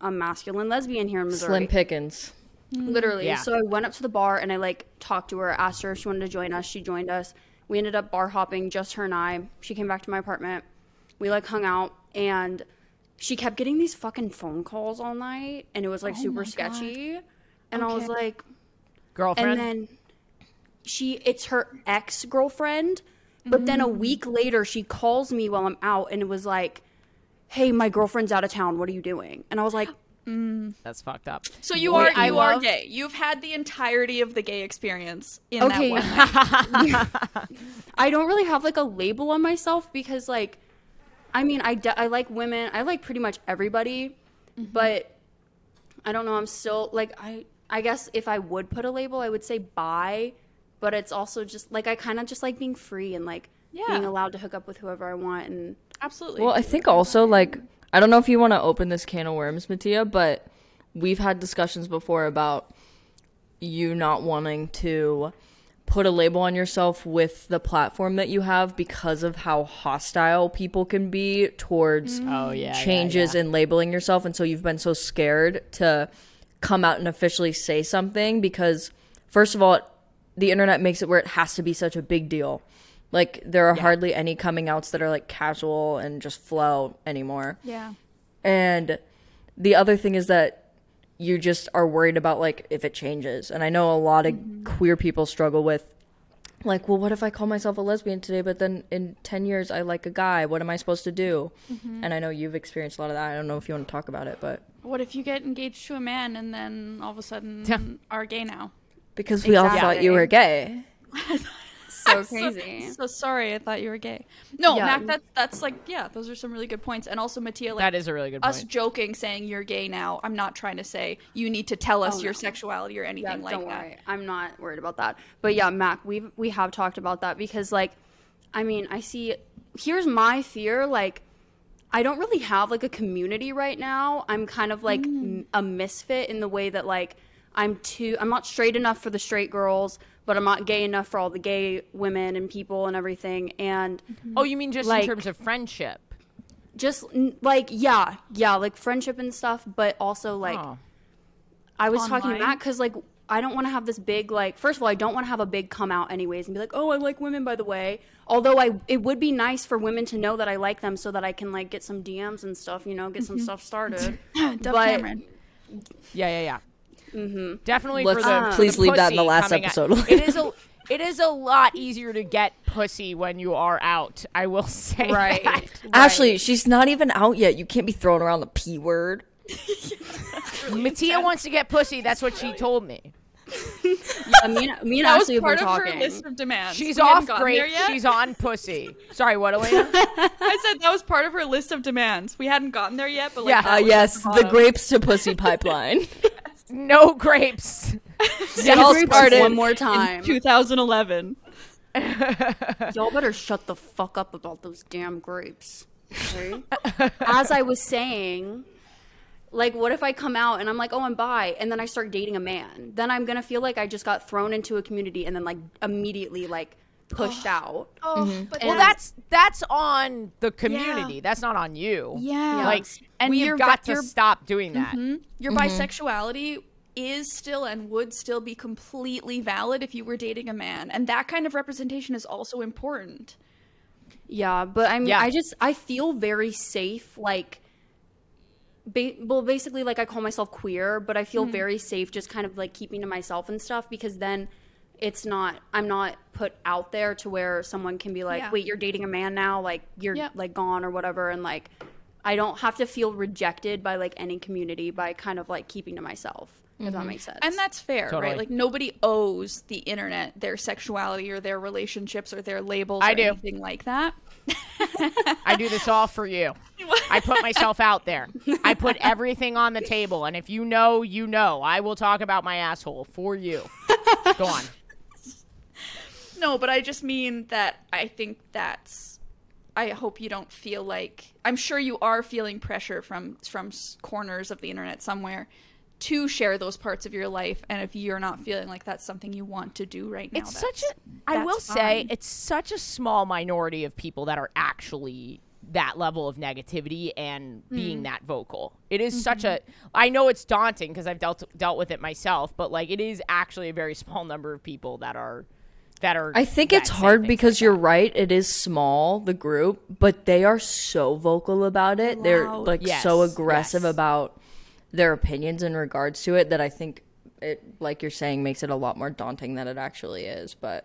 Speaker 2: a masculine lesbian here in missouri.
Speaker 4: Slim Pickens. Mm.
Speaker 2: literally.
Speaker 3: Yeah.
Speaker 2: so i went up to the bar and i like talked to her asked her if she wanted to join us. She joined us. We ended up bar hopping just her and i. She came back to my apartment. We like hung out and she kept getting these fucking phone calls all night and it was like oh super sketchy and i was like
Speaker 3: Girlfriend?
Speaker 2: and then she it's her ex-girlfriend but then a mm-hmm. week later she calls me while i'm out and it was like hey my girlfriend's out of town what are you doing and i was like *gasps* mm.
Speaker 3: That's fucked up.
Speaker 5: So you
Speaker 3: Wait,
Speaker 5: are
Speaker 3: I
Speaker 5: you are
Speaker 3: love-
Speaker 5: gay. You've had the entirety of the gay experience in
Speaker 2: Okay.
Speaker 5: that *laughs* one.
Speaker 2: I don't really have like a label on myself because like I mean I de- I like women. I like pretty much everybody, mm-hmm. but I don't know, I'm still like I I guess if I would put a label, I would say bi, but it's also just like I kind of just like being free and like
Speaker 5: Yeah.
Speaker 2: being allowed to hook up with whoever I want and
Speaker 5: Absolutely.
Speaker 4: Well, I think also like I don't know if you want to open this can of worms, Mattea, but we've had discussions before about you not wanting to put a label on yourself with the platform that you have because of how hostile people can be towards mm.
Speaker 3: Oh, yeah, yeah,
Speaker 4: changes in labeling yourself. And so you've been so scared to come out and officially say something because first of all the internet makes it where it has to be such a big deal. Like there are hardly any coming outs that are like casual and just flow anymore.
Speaker 5: Yeah.
Speaker 4: and the other thing is that you just are worried about like if it changes. And I know a lot of mm-hmm. queer people struggle with like, well, what if I call myself a lesbian today, but then in 10 years I like a guy? What am I supposed to do? Mm-hmm. And I know you've experienced a lot of that. I don't know if you want to talk about it, but
Speaker 5: What if you get engaged to a man and then all of a sudden
Speaker 3: Yeah.
Speaker 5: are gay now?
Speaker 4: because we all thought you were gay. *laughs* *laughs* *laughs*
Speaker 2: so crazy.
Speaker 5: So sorry, I thought you were gay. No,
Speaker 2: Yeah.
Speaker 5: Mak, that's that's like yeah, those are some really good points. And also Mattea, like
Speaker 3: That is a really good
Speaker 5: us
Speaker 3: point.
Speaker 5: joking saying you're gay now. I'm not trying to say you need to tell oh, us
Speaker 2: Oh,
Speaker 5: your
Speaker 2: no.
Speaker 5: sexuality or anything
Speaker 2: Yeah,
Speaker 5: like
Speaker 2: don't
Speaker 5: that.
Speaker 2: worry. I'm not worried about that. But yeah, Mak, we we have talked about that because like I mean, I see here's my fear like I don't really have like a community right now. I'm kind of like mm. m- a misfit in the way that like I'm too I'm not straight enough for the straight girls, but I'm not gay enough for all the gay women and people and everything and mm-hmm.
Speaker 3: Oh, you mean just
Speaker 2: Like-
Speaker 3: in terms of friendship?
Speaker 2: just like yeah, yeah, like friendship and stuff, but also like
Speaker 3: Oh.
Speaker 2: I was talking to Matt because like I don't want to have this big like. First of all, I don't want to have a big come out anyways and be like, oh, I like women by the way. Although I, it would be nice for women to know that I like them so that I can like get some DMs and stuff. You know, get some mm-hmm. stuff started. *laughs*
Speaker 5: Dove
Speaker 2: But-
Speaker 5: Cameron.
Speaker 3: Yeah, yeah, yeah. Mm-hmm. Definitely
Speaker 4: Let's,
Speaker 3: for the.
Speaker 4: uh, please
Speaker 3: the
Speaker 4: leave that in the last episode.
Speaker 3: it is a. It is a lot easier to get pussy when you are out. I will *laughs* say
Speaker 2: Right.
Speaker 3: that.
Speaker 4: Ashley, she's not even out yet. You can't be throwing around the P word. *laughs*
Speaker 3: Mattea wants to get pussy. That's what she told me.
Speaker 2: Yeah, me and, me and
Speaker 5: That was
Speaker 2: Ashley have
Speaker 5: part of
Speaker 2: talking.
Speaker 5: her list of demands.
Speaker 3: She's
Speaker 5: We hadn't
Speaker 3: off
Speaker 5: gotten there
Speaker 3: grapes. She's on pussy. *laughs* Sorry, what, Alayna?
Speaker 5: I said that was part of her list of demands. We hadn't gotten there yet, but like
Speaker 3: Yeah.
Speaker 4: Uh, yes,
Speaker 5: at
Speaker 4: the grapes to pussy pipeline.
Speaker 3: No grapes.
Speaker 4: It all
Speaker 2: Grapes
Speaker 4: started
Speaker 2: one more time.
Speaker 5: 2011. *laughs*
Speaker 2: Y'all better shut the fuck up about those damn grapes. Okay? As I was saying, like, what if I come out and I'm like, oh, I'm bi, and then I start dating a man? Then I'm gonna feel like I just got thrown into a community and then like immediately like pushed oh. out.
Speaker 5: Oh,
Speaker 4: Mm-hmm.
Speaker 5: but
Speaker 3: Well, that's that's on the community. That's not on you.
Speaker 5: yeah.
Speaker 3: Like,
Speaker 5: And
Speaker 3: we've
Speaker 5: you're
Speaker 3: got to
Speaker 5: you're-
Speaker 3: stop doing that. Mm-hmm.
Speaker 5: your mm-hmm. bisexuality is still and would still be completely valid if you were dating a man. And that kind of representation is also important.
Speaker 2: Yeah, but I mean,
Speaker 3: Yeah.
Speaker 2: I just I feel very safe. Like, ba- well, basically, like I call myself queer, but I feel mm-hmm. very safe just kind of like keeping to myself and stuff because then it's not I'm not put out there to where someone can be like,
Speaker 5: Yeah.
Speaker 2: wait, you're dating a man now, like you're
Speaker 5: Yeah.
Speaker 2: like gone or whatever, and like I don't have to feel rejected by like any community by kind of like keeping to myself. If that mm-hmm. makes sense.
Speaker 5: And that's fair,
Speaker 3: Totally.
Speaker 5: right? Like nobody owes the internet their sexuality or their relationships or their labels
Speaker 3: I
Speaker 5: or
Speaker 3: do.
Speaker 5: anything like that. *laughs*
Speaker 3: I do this all for you. *laughs* I put myself out there. I put everything on the table, and if you know, you know. I will talk about my asshole for you. Go on.
Speaker 5: No, but I just mean that I think that's. I hope you don't feel like. I'm sure you are feeling pressure from from corners of the internet somewhere to share those parts of your life, and if you're not feeling like that's something you want to do right now,
Speaker 3: It's such a. I will say it's such a small minority of people that are actually that level of negativity and
Speaker 5: Hmm.
Speaker 3: being that vocal. It is such a.
Speaker 5: Mm-hmm.
Speaker 3: I know it's daunting because I've dealt dealt with it myself, but like it is actually a very *laughs* small number of people that are that are.
Speaker 4: I think it's hard because
Speaker 3: like
Speaker 4: you're
Speaker 3: that.
Speaker 4: right. It is small, the group, but they are so vocal about it. They're like
Speaker 3: Yes,
Speaker 4: so aggressive
Speaker 3: yes.
Speaker 4: about their opinions in regards to it that I think it, like you're saying, makes it a lot more daunting than it actually is. But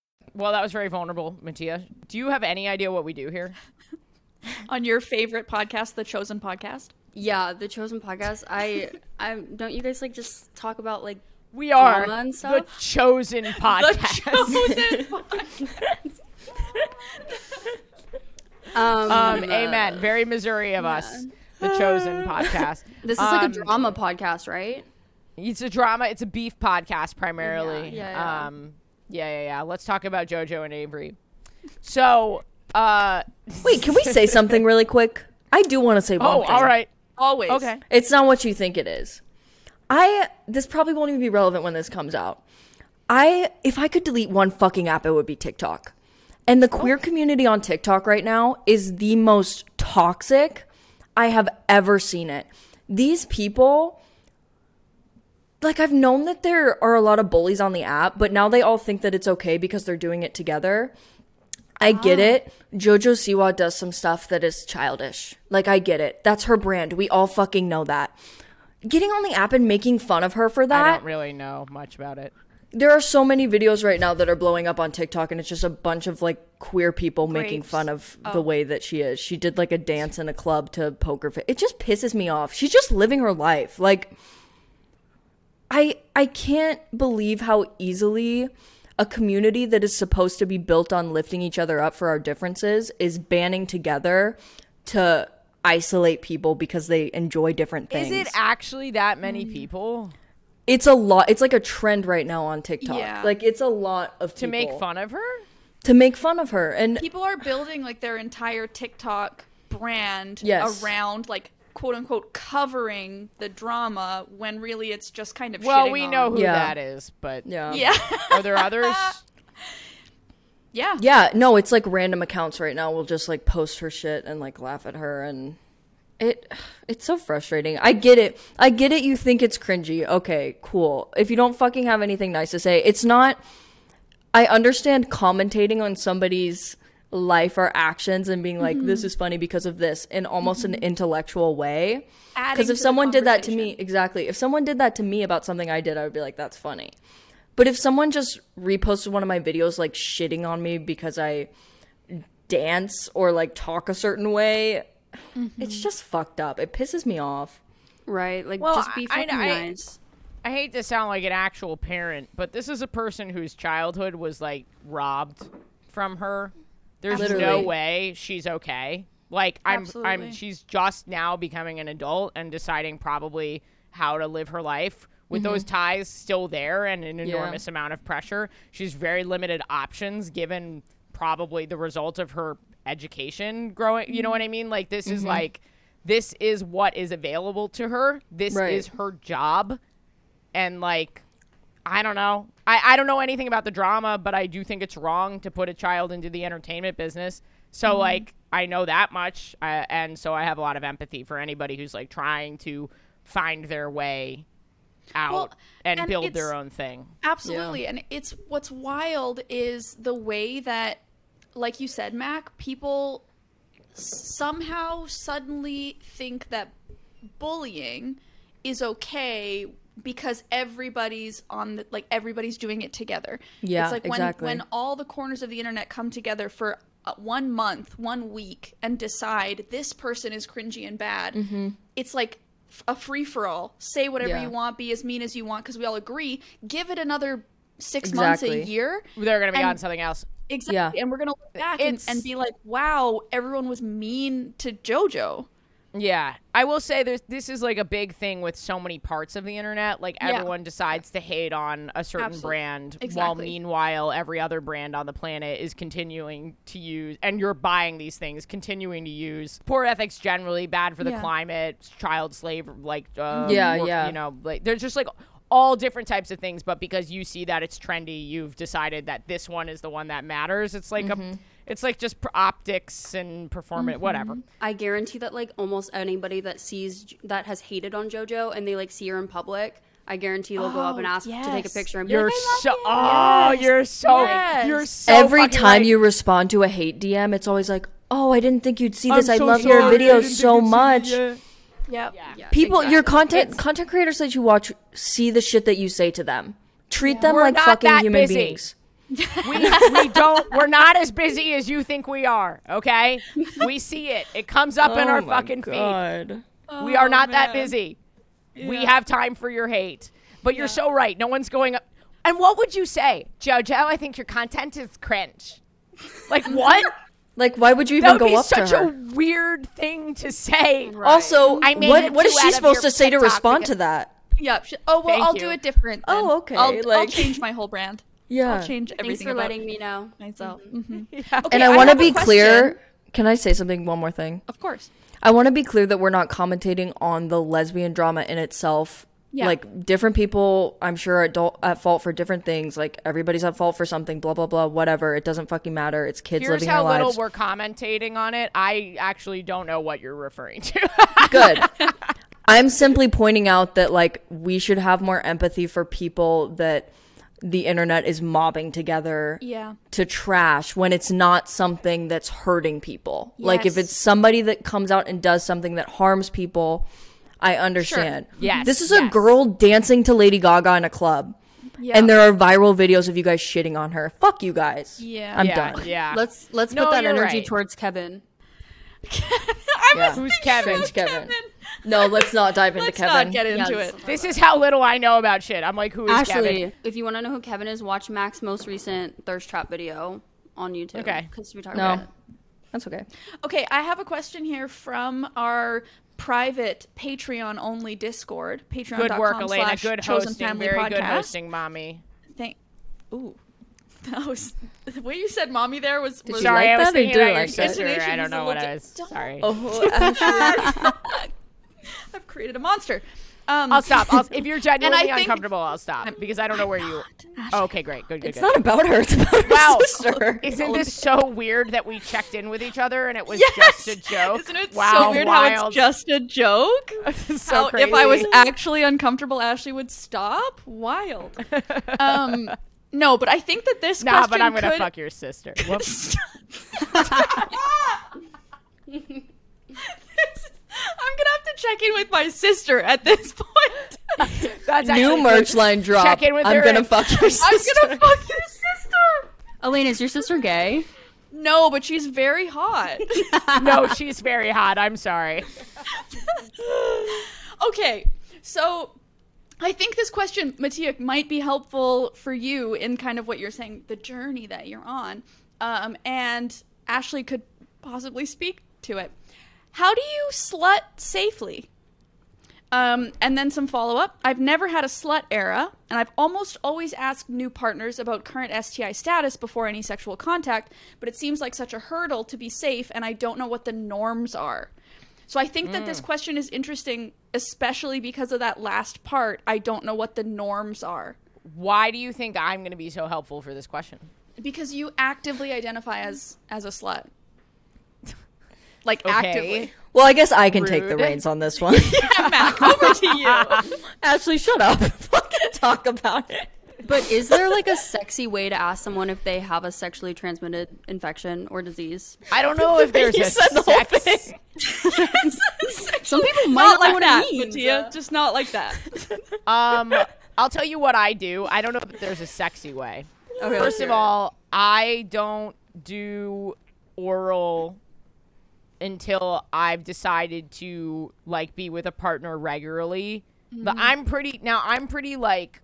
Speaker 3: Well, that was very vulnerable, Mattea. Do you have any idea what we do here? *laughs*
Speaker 5: On your favorite podcast, the Chosen Podcast.
Speaker 2: Yeah, the chosen podcast. I, I don't you guys like just talk about like
Speaker 3: We are
Speaker 2: drama and
Speaker 3: the *laughs* chosen podcast.
Speaker 5: The Chosen Podcast.
Speaker 2: um,
Speaker 3: um, amen. Very Missouri of us. The chosen *laughs* podcast.
Speaker 2: This is like
Speaker 3: Um,
Speaker 2: a drama podcast, right?
Speaker 3: It's a drama. It's a beef podcast primarily.
Speaker 2: Yeah, yeah, yeah.
Speaker 3: Um, yeah, yeah, yeah. Let's talk about JoJo and Avery. So, uh,
Speaker 4: Wait, can we say something really quick? I do want to say one
Speaker 3: oh,
Speaker 4: thing.
Speaker 3: all right.
Speaker 5: Always.
Speaker 3: Okay.
Speaker 4: It's not what you think it is. I this probably won't even be relevant when this comes out. I if I could delete one fucking app, it would be TikTok. And the queer community on TikTok right now is the most toxic I have ever seen it. These people like I've known that there are a lot of bullies on the app, but now they all think that it's okay because they're doing it together. I get ah. it. Jojo Siwa does some stuff that is childish. Like I get it. That's her brand. We all fucking know that. Getting on the app and making fun of her for that.
Speaker 3: I don't really know much about it.
Speaker 4: there are so many videos right now that are blowing up on TikTok and it's just a bunch of like queer people making fun of the oh. way that she is. She did like a dance in a club to poker face. It just pisses me off. She's just living her life. Like I I can't believe how easily a community that is supposed to be built on lifting each other up for our differences is banding together to isolate people because they enjoy different things.
Speaker 3: Is it actually that many mm. people
Speaker 4: it's a lot. It's like a trend right now on TikTok.
Speaker 5: Yeah.
Speaker 4: Like it's a lot of
Speaker 3: to make
Speaker 4: people-
Speaker 3: fun of her?
Speaker 4: to make fun of her and
Speaker 5: People are building like their entire TikTok brand
Speaker 4: Yes.
Speaker 5: around like quote unquote covering the drama when really it's just kind of
Speaker 3: Well,
Speaker 5: shitting
Speaker 3: we
Speaker 5: on-
Speaker 3: know who
Speaker 4: Yeah.
Speaker 3: that is, but
Speaker 4: yeah.
Speaker 5: Yeah.
Speaker 3: are there others? *laughs*
Speaker 5: yeah.
Speaker 4: Yeah, no, it's like random accounts right now will just like post her shit and like laugh at her and it it's so frustrating. I get it. I get it you think it's cringy. Okay, cool. If you don't fucking have anything nice to say, it's not I understand commentating on somebody's life or actions and being like this mm-hmm. is funny because of this in almost an mm-hmm. intellectual way. Because if someone did that to me, exactly. If someone did that to me about something I did, I would be like, that's funny. But if someone just reposted one of my videos like shitting on me because I dance or like talk a certain way, mm-hmm. it's just fucked up. It pisses me off.
Speaker 2: Right? Like
Speaker 3: Well,
Speaker 2: just be
Speaker 3: I- I-
Speaker 2: fucking
Speaker 3: I-
Speaker 2: nice.
Speaker 3: I hate to sound like an actual parent, but this is a person whose childhood was like robbed from her. There's no way she's okay. Like I'm I'm she's just now becoming an adult and deciding probably how to live her life with those mm-hmm. ties still there and an enormous amount of pressure. She's very limited options given probably the result of her education growing, you know mm-hmm. what I mean? Like this is mm-hmm. like this is what is available to her. This
Speaker 4: Right.
Speaker 3: is her job and like I don't know. I, I don't know anything about the drama, but I do think it's wrong to put a child into the entertainment business. So like I know that much, uh, and so I have a lot of empathy for anybody who's like trying to find their way out
Speaker 5: Well,
Speaker 3: and,
Speaker 5: and
Speaker 3: build their own thing.
Speaker 5: Absolutely. And it's what's wild is the way that like you said, Mak, people somehow suddenly think that bullying is okay because everybody's on the like everybody's doing it together.
Speaker 4: Yeah,
Speaker 5: it's like when
Speaker 4: exactly.
Speaker 5: when all the corners of the internet come together for uh, one month, one week, and decide this person is cringy and bad. It's like a free for all. Say whatever
Speaker 4: Mm-hmm. Yeah.
Speaker 5: you want, be as mean as you want, because we all agree. Give it another six months a year.
Speaker 3: They're gonna be
Speaker 5: And-
Speaker 3: on something else.
Speaker 5: Exactly.
Speaker 4: Yeah.
Speaker 5: And we're gonna look back and, and be like, wow, everyone was mean to JoJo.
Speaker 3: Yeah, I will say there's this is like a big thing with so many parts of the internet. Like
Speaker 5: Yeah.
Speaker 3: everyone decides to hate on a certain
Speaker 5: Absolutely.
Speaker 3: brand, while meanwhile every other brand on the planet is continuing to use, and you're buying these things, continuing to use poor ethics generally, bad for the
Speaker 5: Yeah.
Speaker 3: climate, child slave, like uh,
Speaker 4: Yeah,
Speaker 3: work-
Speaker 4: yeah.
Speaker 3: you know, like there's just like all different types of things. But because you see that it's trendy, you've decided that this one is the one that matters. It's like
Speaker 4: Mm-hmm.
Speaker 3: a, it's like just optics and performance, mm-hmm. whatever.
Speaker 2: I guarantee that like almost anybody that sees that has hated on JoJo and they like see her in public, I guarantee they'll go up and
Speaker 5: Oh,
Speaker 2: ask to take a picture and be
Speaker 3: You're
Speaker 2: like, "I love
Speaker 3: so
Speaker 2: you."
Speaker 3: oh, you're so
Speaker 5: Yes.
Speaker 3: you're so
Speaker 4: Every time
Speaker 3: right.
Speaker 4: you respond to a hate DM, it's always like, "Oh, I didn't think you'd see
Speaker 3: I'm
Speaker 4: this. I
Speaker 3: so
Speaker 4: love your
Speaker 3: sorry, I
Speaker 4: videos so
Speaker 3: think you'd see
Speaker 4: much."
Speaker 3: it."
Speaker 5: Yep.
Speaker 2: Yeah,
Speaker 4: People, your
Speaker 2: exactly.
Speaker 4: content content creators that you watch see the shit that you say to them. Treat them
Speaker 3: We're
Speaker 4: like fucking human
Speaker 3: busy.
Speaker 4: beings.
Speaker 3: We, we don't we're not as busy as you think we are okay we see it it comes up in
Speaker 4: Oh
Speaker 3: our
Speaker 4: my
Speaker 3: fucking feed
Speaker 4: God.
Speaker 3: we are
Speaker 5: Oh,
Speaker 3: not that oh,
Speaker 5: man.
Speaker 3: busy we have time for your hate but you're so right no one's going up and what would you say jojo i think your content is cringe like *laughs* what
Speaker 4: Like, why would you
Speaker 3: that
Speaker 4: even
Speaker 3: would
Speaker 4: go
Speaker 3: be
Speaker 4: up
Speaker 3: such
Speaker 4: to her?
Speaker 3: a weird thing to say
Speaker 4: Also,
Speaker 3: I made
Speaker 4: what
Speaker 3: it
Speaker 4: what is
Speaker 3: two
Speaker 4: she
Speaker 3: out of
Speaker 4: supposed to say to
Speaker 3: TikTok
Speaker 4: respond
Speaker 3: because-
Speaker 4: to that?
Speaker 5: Yeah. Oh well,
Speaker 3: Thank
Speaker 5: I'll
Speaker 3: you.
Speaker 5: do it different. then.
Speaker 4: Oh, okay,
Speaker 5: I'll, I'll change my whole brand.
Speaker 4: Yeah.
Speaker 5: I'll change everything
Speaker 2: Thanks for letting me know.
Speaker 5: myself.
Speaker 3: Mm-hmm. *laughs*
Speaker 5: Mhm.
Speaker 4: and
Speaker 5: Okay,
Speaker 4: I want to be clear. Can I say something? One more thing.
Speaker 5: Of course.
Speaker 4: I want to be clear that we're not commentating on the lesbian drama in itself.
Speaker 5: Yeah.
Speaker 4: Like different people, I'm sure are adult, at fault for different things. Like everybody's at fault for something. Blah blah blah. Whatever. It doesn't fucking matter. It's kids
Speaker 3: here's
Speaker 4: living their lives.
Speaker 3: Here's how
Speaker 4: their
Speaker 3: little
Speaker 4: lives.
Speaker 3: we're commentating on it i actually don't know what you're referring to *laughs*
Speaker 4: Good. *laughs* I'm simply pointing out that like we should have more empathy for people that the internet is mobbing together
Speaker 5: Yeah.
Speaker 4: to trash when it's not something that's hurting people. Like if it's somebody that comes out and does something that harms people, I understand.
Speaker 3: Yes,
Speaker 4: This is a girl dancing to Lady Gaga in a club.
Speaker 5: Yeah.
Speaker 4: And there are viral videos of you guys shitting on her. Fuck you guys.
Speaker 5: Yeah.
Speaker 4: I'm
Speaker 3: yeah,
Speaker 4: done.
Speaker 3: yeah
Speaker 2: Let's let's
Speaker 3: No,
Speaker 2: put that energy
Speaker 3: right.
Speaker 2: towards Kevin. *laughs*
Speaker 5: I
Speaker 4: Yeah.
Speaker 5: was
Speaker 3: Who's
Speaker 5: picturing
Speaker 3: Kevin?
Speaker 4: Kevin. No, let's not dive into
Speaker 5: Let's
Speaker 4: Kevin.
Speaker 5: not get into
Speaker 2: Yes.
Speaker 5: it.
Speaker 3: This is how little I know about shit. I'm like, who is
Speaker 2: Ashley,
Speaker 3: Kevin?
Speaker 2: if you want to know who Kevin is, watch Mak's most recent thirst trap video on YouTube.
Speaker 3: Okay.
Speaker 2: Because we talked
Speaker 4: No.
Speaker 2: about it.
Speaker 4: That's okay.
Speaker 5: Okay, I have a question here from our private Patreon only Discord. Patreon.com
Speaker 3: Good work, Alayna.
Speaker 5: slash
Speaker 3: Good
Speaker 5: Chosen
Speaker 3: hosting.
Speaker 5: Family
Speaker 3: Very good hosting, mommy.
Speaker 5: Thank. Ooh. That was the way you said "mommy." There was. was
Speaker 4: you
Speaker 3: Sorry,
Speaker 4: like
Speaker 3: I was
Speaker 4: that
Speaker 3: thinking
Speaker 4: do
Speaker 3: about your sister. I don't know what
Speaker 5: little
Speaker 3: I was.
Speaker 5: Don't-
Speaker 3: Sorry. *laughs*
Speaker 4: Oh, *laughs* Ashley. *laughs*
Speaker 5: I've created a monster. Um,
Speaker 3: I'll stop. I'll, if you're genuinely
Speaker 5: think-
Speaker 3: uncomfortable, I'll stop because I don't know where you. Oh, okay, great, good, good,
Speaker 4: it's
Speaker 3: good.
Speaker 4: not about her. It's about
Speaker 3: Wow.
Speaker 4: her sister.
Speaker 3: Isn't this so weird that we checked in with each other and it was
Speaker 5: Yes!
Speaker 3: just a joke?
Speaker 5: Isn't it
Speaker 3: wow,
Speaker 5: so weird how
Speaker 3: wild.
Speaker 5: it's just a joke?
Speaker 3: so
Speaker 5: How
Speaker 3: crazy.
Speaker 5: if I was actually uncomfortable, Ashley would stop. Wild. um, no, but I think that this
Speaker 3: nah,
Speaker 5: question
Speaker 3: but I'm gonna
Speaker 5: could...
Speaker 3: fuck your sister. *laughs* Whoops.
Speaker 5: I'm gonna have to check in with my sister at this point. *laughs*
Speaker 3: That's
Speaker 4: New merch line drop.
Speaker 3: Check in with
Speaker 4: I'm
Speaker 3: her
Speaker 4: gonna
Speaker 3: and-
Speaker 4: fuck your sister. *laughs*
Speaker 5: I'm gonna fuck your sister.
Speaker 2: Alayna, is your sister gay?
Speaker 5: No, but she's very hot.
Speaker 3: no, she's very hot. I'm sorry.
Speaker 5: okay, so I think this question, Mattea, might be helpful for you in kind of what you're saying, the journey that you're on. Um, and Ashley could possibly speak to it. How do you slut safely? Um, and then some follow up. I've never had a slut era, and I've almost always asked new partners about current STI status before any sexual contact, but it seems like such a hurdle to be safe, and I don't know what the norms are. So I think that this mm. question is interesting, especially because of that last part. I don't know what the norms are.
Speaker 3: Why do you think I'm going to be so helpful for this question?
Speaker 5: Because you actively identify as as a slut. *laughs* Like
Speaker 3: Okay.
Speaker 5: actively.
Speaker 4: Well, I guess I can take the reins on this *laughs* one.
Speaker 5: Yeah, Mak, over to you. *laughs*
Speaker 4: Ashley, shut up. Fucking talk about it.
Speaker 2: But is there like a sexy way to ask someone if they have a sexually transmitted infection or disease?
Speaker 3: I don't know if there's *laughs*
Speaker 4: You
Speaker 3: a
Speaker 4: said the whole
Speaker 3: sex. *laughs*
Speaker 2: Some people might
Speaker 5: Not
Speaker 2: know
Speaker 5: like
Speaker 2: what
Speaker 5: that,
Speaker 2: it means.
Speaker 5: Mattea. Just not like that. *laughs*
Speaker 3: Um, I'll tell you what I do. I don't know if there's a sexy way.
Speaker 2: Okay,
Speaker 3: First of
Speaker 2: it.
Speaker 3: all, I don't do oral until I've decided to like be with a partner regularly. But I'm pretty now. I'm pretty like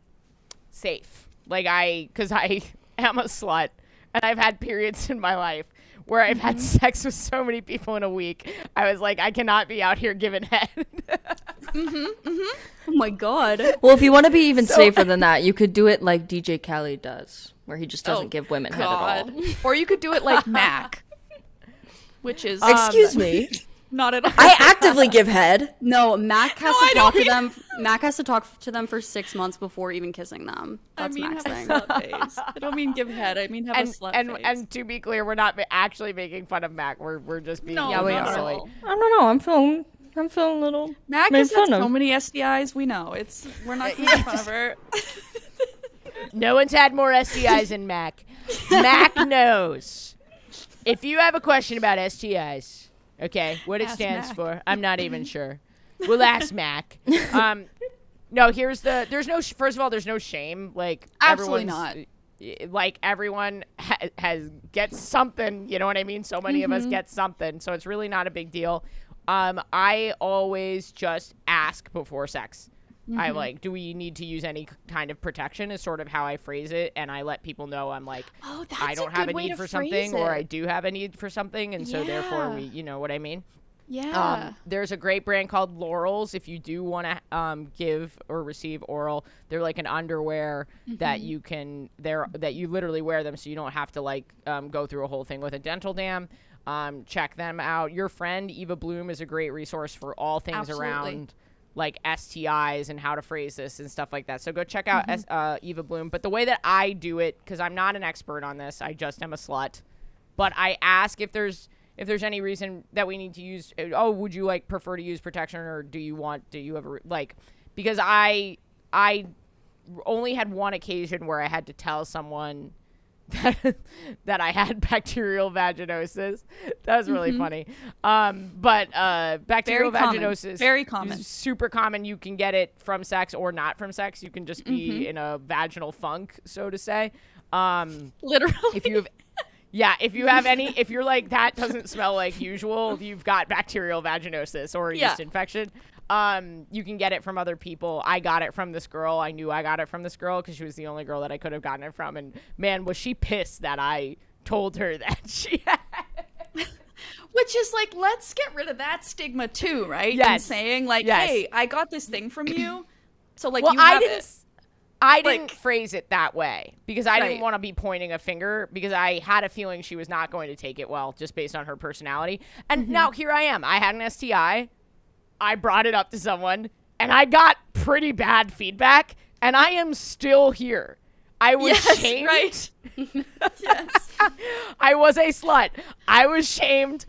Speaker 3: safe. Like I, because I *laughs* am a slut, and I've had periods in my life where I've had sex with so many people in a week. I was like, I cannot be out here giving head. *laughs* Mm-hmm, mm-hmm.
Speaker 2: Oh my god.
Speaker 4: Well, if you want to be even safer than *laughs* that, you could do it like DJ Khaled does, where he just doesn't
Speaker 5: Oh,
Speaker 4: give women head at all.
Speaker 5: Or you could do it like Mak, which is
Speaker 4: Excuse me.
Speaker 5: Not at all.
Speaker 4: I actively give head.
Speaker 2: No, Mak *laughs* has
Speaker 5: No,
Speaker 2: to
Speaker 5: don't
Speaker 2: talk to them. Mak has to talk to them for six months before even kissing them.
Speaker 5: I
Speaker 2: That's
Speaker 5: mean Mak's
Speaker 2: thing.
Speaker 5: a slut *laughs* face. I don't mean give head. I mean have
Speaker 3: and
Speaker 5: a slut
Speaker 3: and
Speaker 5: face.
Speaker 3: and to be clear, we're not actually making fun of Mak. We're we're just being
Speaker 5: no,
Speaker 2: Yeah, we are.
Speaker 3: silly.
Speaker 4: I don't know. I'm feeling. I'm feeling a little.
Speaker 5: Mak
Speaker 4: made
Speaker 5: has had
Speaker 4: of.
Speaker 5: so many STIs. We know it's. We're not uh, making fun of her. *laughs*
Speaker 3: No one's had more STIs than Mak. Mak knows. If you have a question about STIs, okay, what it
Speaker 5: Ask
Speaker 3: stands
Speaker 5: Mak.
Speaker 3: for, I'm not even *laughs* sure. We'll ask Mak. *laughs* Um, No, here's the. There's no. sh- First of all, there's no shame. Like
Speaker 5: Absolutely
Speaker 3: y- Like everyone ha- has gets something. You know what I mean? So many of us get something, so it's really not a big deal. Um, I always just ask before sex. I like, do we need to use any kind of protection? Is sort of how I phrase it, and I let people know I'm like,
Speaker 5: Oh, that's
Speaker 3: I
Speaker 5: a
Speaker 3: don't have a need for something, or I do have a need for something, and so therefore we, you know what I mean.
Speaker 5: Yeah.
Speaker 3: Um, there's a great brand called Lorals. If you do want to um, give or receive oral, they're like an underwear that
Speaker 5: Mm-hmm.
Speaker 3: you can they're that you literally wear them, so you don't have to like um, go through a whole thing with a dental dam. Um, check them out. Your friend Eva Bloom is a great resource for all things
Speaker 5: Absolutely.
Speaker 3: around like STIs and how to phrase this and stuff like that. So go check out
Speaker 5: Mm-hmm.
Speaker 3: S- uh, Eva Bloom. But the way that I do it, because I'm not an expert on this, I just am a slut. But I ask if there's if there's any reason that we need to use. uh, Oh, would you like prefer to use protection, or do you want? Do you ever like? Because I I only had one occasion where I had to tell someone *laughs* that, that I had *laughs* bacterial vaginosis. That was really funny. Um, but uh, bacterial
Speaker 5: Mm-hmm. Very common.
Speaker 3: vaginosis,
Speaker 5: Very common.
Speaker 3: is super common. You can get it from sex or not from sex. You can just be
Speaker 5: Mm-hmm.
Speaker 3: in a vaginal funk, so to say. Um,
Speaker 5: Literally.
Speaker 3: if you have yeah if you have any *laughs* if you're like that doesn't smell like usual you've got bacterial vaginosis or a
Speaker 5: Yeah.
Speaker 3: yeast infection um you can get it from other people i got it from this girl i knew i got it from this girl because she was the only girl that i could have gotten it from and man was she pissed that i told her *laughs* that she had *laughs*
Speaker 5: Which is like, let's get rid of that stigma too, right? And
Speaker 3: Yes.
Speaker 5: saying like,
Speaker 3: Yes.
Speaker 5: hey, I got this thing from you, so like
Speaker 3: well
Speaker 5: you
Speaker 3: i didn't
Speaker 5: it.
Speaker 3: I
Speaker 5: Like-
Speaker 3: didn't phrase it that way because I didn't want to be pointing a finger because I had a feeling she was not going to take it well just based on her personality. And
Speaker 5: Mm-hmm.
Speaker 3: now here I am. I had an STI. I brought it up to someone and I got pretty bad feedback and I am still here. I was
Speaker 5: Yes,
Speaker 3: shamed.
Speaker 5: right. *laughs* *laughs* yes.
Speaker 3: I was a slut. I was shamed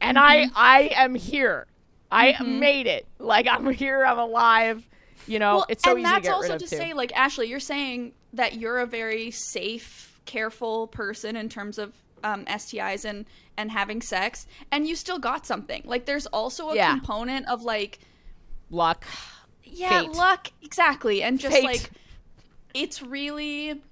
Speaker 3: and
Speaker 5: Mm-hmm.
Speaker 3: I I am here. I made it. Like I'm here, I'm alive. You know,
Speaker 5: Well,
Speaker 3: it's so
Speaker 5: and
Speaker 3: easy to
Speaker 5: that's
Speaker 3: get
Speaker 5: also
Speaker 3: rid of And that's also
Speaker 5: to
Speaker 3: too.
Speaker 5: say, like Ashley, you're saying that you're a very safe, careful person in terms of um, STIs and and having sex, and you still got something. Like, there's also a
Speaker 3: Yeah.
Speaker 5: component of like,
Speaker 3: Luck.
Speaker 5: yeah,
Speaker 3: Fate.
Speaker 5: luck, exactly, and just
Speaker 3: Fate.
Speaker 5: like, it's really,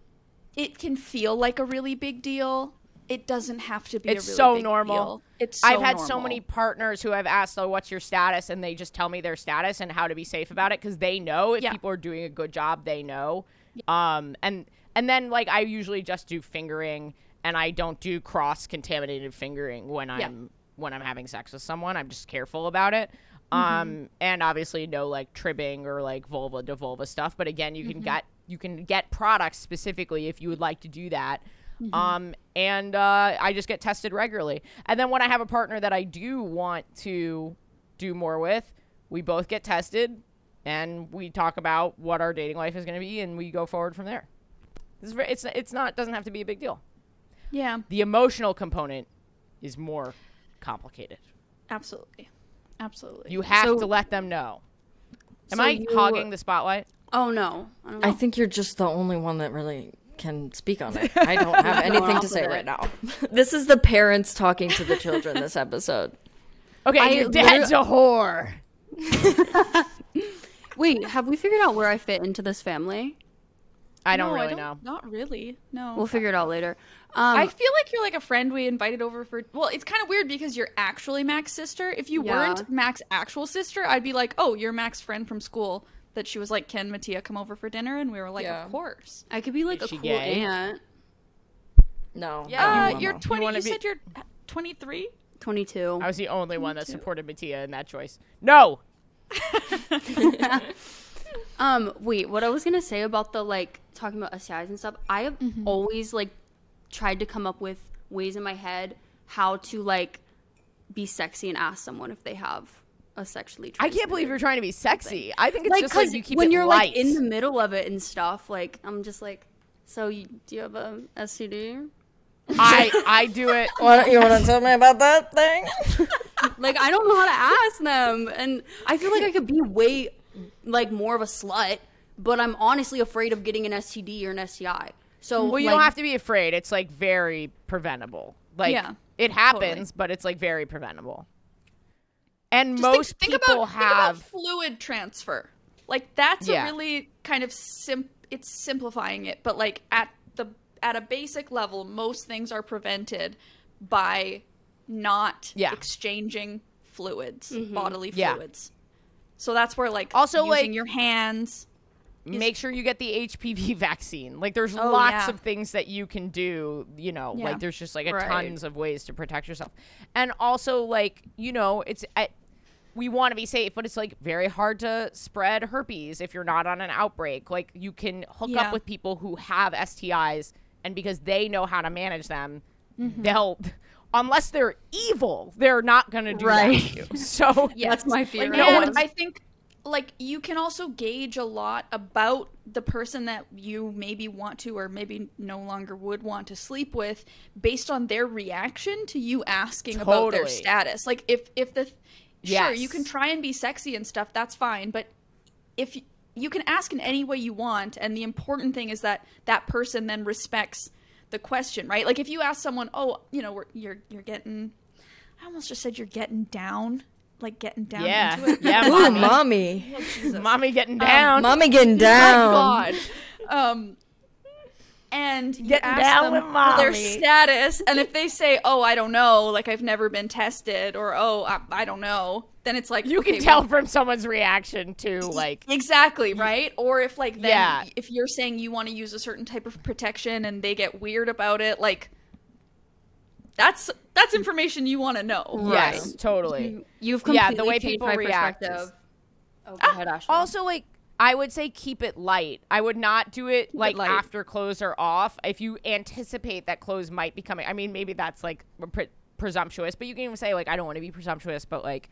Speaker 5: it can feel like a really big deal. It doesn't have to be.
Speaker 3: It's
Speaker 5: a really
Speaker 3: so
Speaker 5: big
Speaker 3: normal.
Speaker 5: Deal. It's. So
Speaker 3: I've had so many partners who have asked, "Oh, what's your status?" and they just tell me their status and how to be safe about it because they know if
Speaker 5: Yeah.
Speaker 3: people are doing a good job, they know. Um, and and then like I usually just do fingering, and I don't do cross contaminated fingering when I'm when I'm having sex with someone. I'm just careful about it.
Speaker 5: Mm-hmm.
Speaker 3: Um, and obviously no like tribbing or like vulva to vulva stuff. But again, you
Speaker 5: Mm-hmm.
Speaker 3: can get you can get products specifically if you would like to do that.
Speaker 5: Mm-hmm.
Speaker 3: Um, and uh, I just get tested regularly. And then when I have a partner that I do want to do more with, we both get tested and we talk about what our dating life is going to be and we go forward from there. This is very, it's it's not doesn't have to be a big deal.
Speaker 5: Yeah,
Speaker 3: The emotional component is more complicated.
Speaker 5: absolutely, absolutely.
Speaker 3: You have
Speaker 2: So-
Speaker 3: to let them know. Am
Speaker 2: So
Speaker 3: I
Speaker 2: you-
Speaker 3: hogging the spotlight?
Speaker 2: Oh no. I.
Speaker 4: I think you're just the only one that really can speak on it. *laughs* I don't have anything to say
Speaker 2: it.
Speaker 4: right now. *laughs* this is the parents talking to the children this episode.
Speaker 3: Okay,
Speaker 2: I
Speaker 3: your dad's *laughs* a whore.
Speaker 2: Wait, have we figured out where I fit into this family?
Speaker 3: I don't
Speaker 5: No,
Speaker 3: really know.
Speaker 5: Not really. No.
Speaker 2: We'll figure it out later. Um,
Speaker 5: I feel like you're like a friend we invited over for. Well, it's kind of weird because you're actually Mak's sister. If you
Speaker 2: Yeah.
Speaker 5: weren't Mak's actual sister, I'd be like, oh, you're Mak's friend from school. That she was like, can Mattea come over for dinner? And we were like,
Speaker 4: Yeah.
Speaker 5: of course.
Speaker 2: I could be like
Speaker 3: Is
Speaker 2: a cool
Speaker 3: gay?
Speaker 2: aunt.
Speaker 4: No.
Speaker 3: Yeah.
Speaker 5: Uh,
Speaker 3: no, no,
Speaker 5: you're 20. You,
Speaker 3: wanna be-
Speaker 5: said you're 23.
Speaker 2: 22.
Speaker 3: I was the only one that supported Mattea in that choice. No. *laughs* *laughs* *laughs*
Speaker 2: Um, wait, what I was gonna say about the like talking about STIs and stuff, I have
Speaker 3: Mm-hmm.
Speaker 2: always like tried to come up with ways in my head how to like be sexy and ask someone if they have a sexually.
Speaker 3: I can't believe you're trying to be sexy. I think it's
Speaker 2: like
Speaker 3: just like
Speaker 2: 'cause
Speaker 3: you keep
Speaker 2: when
Speaker 3: it
Speaker 2: you're
Speaker 3: light.
Speaker 2: like in the middle of it and stuff. Like I'm just like, so you, do you have a STD?
Speaker 3: I I do it. *laughs*
Speaker 4: Why don't you want to tell me about that thing? *laughs*
Speaker 2: like I don't know how to ask them, and I feel like I could be way like more of a slut, but I'm honestly afraid of getting an STD or an STI. So
Speaker 3: Well, you
Speaker 2: like,
Speaker 3: don't have to be afraid. It's like very preventable. Like
Speaker 5: Yeah,
Speaker 3: it happens,
Speaker 5: totally.
Speaker 3: but it's like very preventable. And
Speaker 5: Just
Speaker 3: most
Speaker 5: think,
Speaker 3: people
Speaker 5: about, think about
Speaker 3: have
Speaker 5: fluid transfer. Like that's
Speaker 3: Yeah.
Speaker 5: a really kind of sim it's simplifying it, but like at the at a basic level, most things are prevented by not
Speaker 3: Yeah.
Speaker 5: exchanging fluids,
Speaker 2: Mm-hmm.
Speaker 5: bodily
Speaker 3: Yeah.
Speaker 5: fluids. So that's where like
Speaker 3: Also,
Speaker 5: using
Speaker 3: like-
Speaker 5: your hands.
Speaker 3: make sure you get the HPV *laughs* vaccine. Like there's
Speaker 5: Oh,
Speaker 3: lots
Speaker 5: yeah.
Speaker 3: of things that you can do, you know,
Speaker 5: Yeah.
Speaker 3: like there's just like a
Speaker 2: Right.
Speaker 3: tons of ways to protect yourself. And also like, you know, it's I, we want to be safe, but it's like very hard to spread herpes if you're not on an outbreak. Like you can hook
Speaker 5: Yeah.
Speaker 3: up with people who have STIs and because they know how to manage them,
Speaker 5: Mm-hmm.
Speaker 3: they'll unless they're evil, they're not going to do
Speaker 2: Right.
Speaker 3: that to you. So *laughs*
Speaker 2: That's my fear.
Speaker 5: Like,
Speaker 3: no
Speaker 5: and
Speaker 3: one's-
Speaker 5: I think like you can also gauge a lot about the person that you maybe want to or maybe no longer would want to sleep with based on their reaction to you asking about their status. Like if if the sure you can try and be sexy and stuff, that's fine, but if you can ask in any way you want and the important thing is that that person then respects the question, right? Like if you ask someone, "Oh, you know, we're, you're you're getting I almost just said you're getting down, like getting down
Speaker 3: yeah.
Speaker 5: into it.
Speaker 3: Yeah, *laughs*
Speaker 4: Ooh,
Speaker 3: mommy.
Speaker 4: mommy.
Speaker 3: mommy getting down.
Speaker 4: Mommy getting *laughs* down.
Speaker 5: My God. Um, and you
Speaker 3: Getting
Speaker 5: ask
Speaker 3: down
Speaker 5: them
Speaker 3: with
Speaker 5: their status, and if they say, "Oh, I don't know," like I've never been tested, or "Oh, I, I don't know," then it's like
Speaker 3: you
Speaker 5: okay,
Speaker 3: can tell
Speaker 5: well-
Speaker 3: from someone's reaction to like
Speaker 5: exactly right. Or if like then
Speaker 3: Yeah.
Speaker 5: if you're saying you want to use a certain type of protection and they get weird about it, like that's that's information you want to know.
Speaker 3: yes, totally.
Speaker 2: You've
Speaker 3: Yeah, the way
Speaker 2: changed
Speaker 3: people
Speaker 2: my
Speaker 3: react
Speaker 2: perspective.
Speaker 3: is-
Speaker 2: Oh, go ah, ahead,
Speaker 3: Also, like I would say keep it light. I would not do it like
Speaker 5: light.
Speaker 3: after clothes are off. If you anticipate that clothes might be coming, I mean, maybe that's like pre- presumptuous, but you can even say like I don't want to be presumptuous, but like,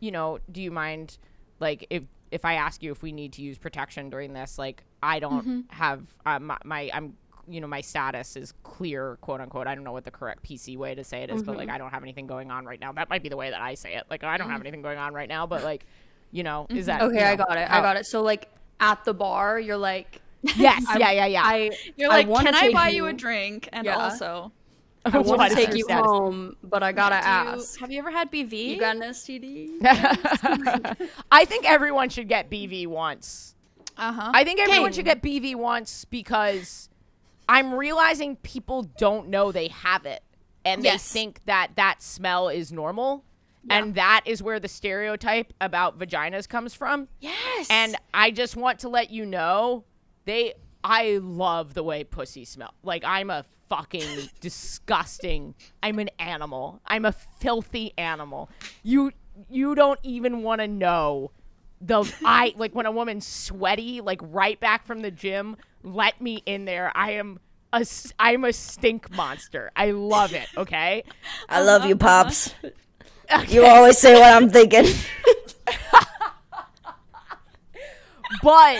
Speaker 3: you know, do you mind like if if I ask you if we need to use protection during this? Like, I don't
Speaker 5: Mm-hmm.
Speaker 3: have uh, my, my I'm you know my status is clear quote unquote i don't know what the correct pc way to say it is, but
Speaker 5: Mm-hmm.
Speaker 3: like i don't have anything going on right now that might be the way that i say it like i don't
Speaker 5: Mm.
Speaker 3: have anything going on right now but like you know
Speaker 5: Mm-hmm.
Speaker 3: is that
Speaker 2: okay,
Speaker 3: you
Speaker 2: I got it.
Speaker 3: how-
Speaker 2: I got it. So like at the bar, you're like,
Speaker 3: Yes, yeah, yeah, yeah.
Speaker 2: I
Speaker 5: You're like,
Speaker 2: wanna
Speaker 5: "Can I buy you a drink?" And
Speaker 2: Yeah.
Speaker 5: also, *laughs*
Speaker 2: I want to take you
Speaker 3: status?
Speaker 2: home, but I gotta
Speaker 5: do you-
Speaker 2: ask.
Speaker 5: have you ever had BV?
Speaker 2: You got an STD? *laughs*
Speaker 3: I think everyone should get BV once.
Speaker 5: uh huh.
Speaker 3: I think everyone should get BV once because I'm realizing people don't know they have it and
Speaker 5: Yes.
Speaker 3: they think that that smell is normal. And that is where the stereotype about vaginas comes from.
Speaker 5: yes.
Speaker 3: And I just want to let you know they I love the way pussy smell. Like I'm a fucking *laughs* disgusting. I'm an animal. I'm a filthy animal. You you don't even want to know the I like when a woman's sweaty like right back from the gym, let me in there. I am a I'm a stink monster. I love it, okay?
Speaker 4: I love you, pops. You always say what I'm thinking. *laughs*
Speaker 3: But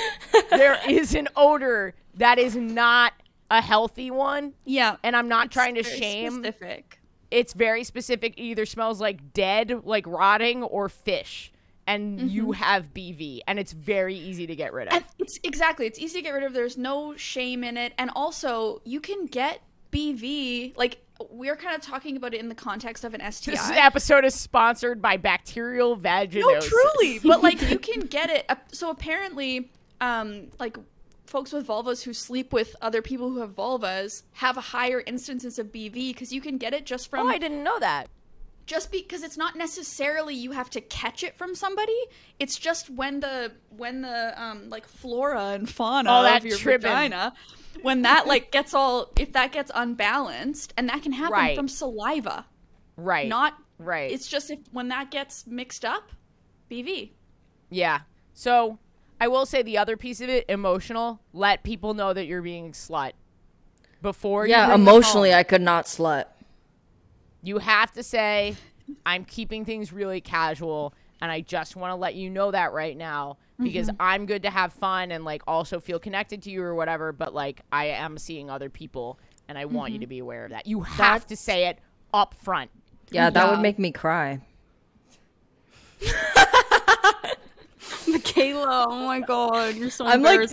Speaker 3: there is an odor that is not a healthy one.
Speaker 5: yeah,
Speaker 3: and I'm not trying to
Speaker 5: very
Speaker 3: shame.
Speaker 5: specific.
Speaker 3: It's very specific. It either smells like dead, like rotting, or fish, and you mm-hmm. have BV, and it's very easy to get rid of.
Speaker 5: And it's exactly. It's easy to get rid of. There's no shame in it, and also you can get BV. Like we're kind of talking about it in the context of an STI.
Speaker 3: this episode is sponsored by bacterial vaginosis.
Speaker 5: No, truly, but *laughs* like you can get it. So apparently, um, like folks with vulvas who sleep with other people who have vulvas have a higher instances of BV because you can get it just from
Speaker 3: Oh, I didn't know that.
Speaker 5: just because it's not necessarily you have to catch it from somebody. It's just when the when the um like flora and fauna of your
Speaker 3: trippin'.
Speaker 5: vagina, when that like gets all if that gets unbalanced, and that can happen
Speaker 3: Right.
Speaker 5: from saliva,
Speaker 3: Right.
Speaker 5: not
Speaker 3: right.
Speaker 5: It's just if when that gets mixed up, BV.
Speaker 3: yeah. So I will say the other piece of it, emotional. Let people know that you're being slut before.
Speaker 4: Yeah,
Speaker 3: bring
Speaker 4: emotionally. I could not slut.
Speaker 3: You have to say, I'm keeping things really casual, and I just want to let you know that right now because
Speaker 5: Mm-hmm.
Speaker 3: I'm good to have fun and like also feel connected to you or whatever, but like I am seeing other people, and I want you
Speaker 5: Mm-hmm.
Speaker 3: to be aware of that. You have to say it up front.
Speaker 4: Yeah, that would make me cry. *laughs*
Speaker 2: Michaela, oh my god, you're so
Speaker 4: I'm like-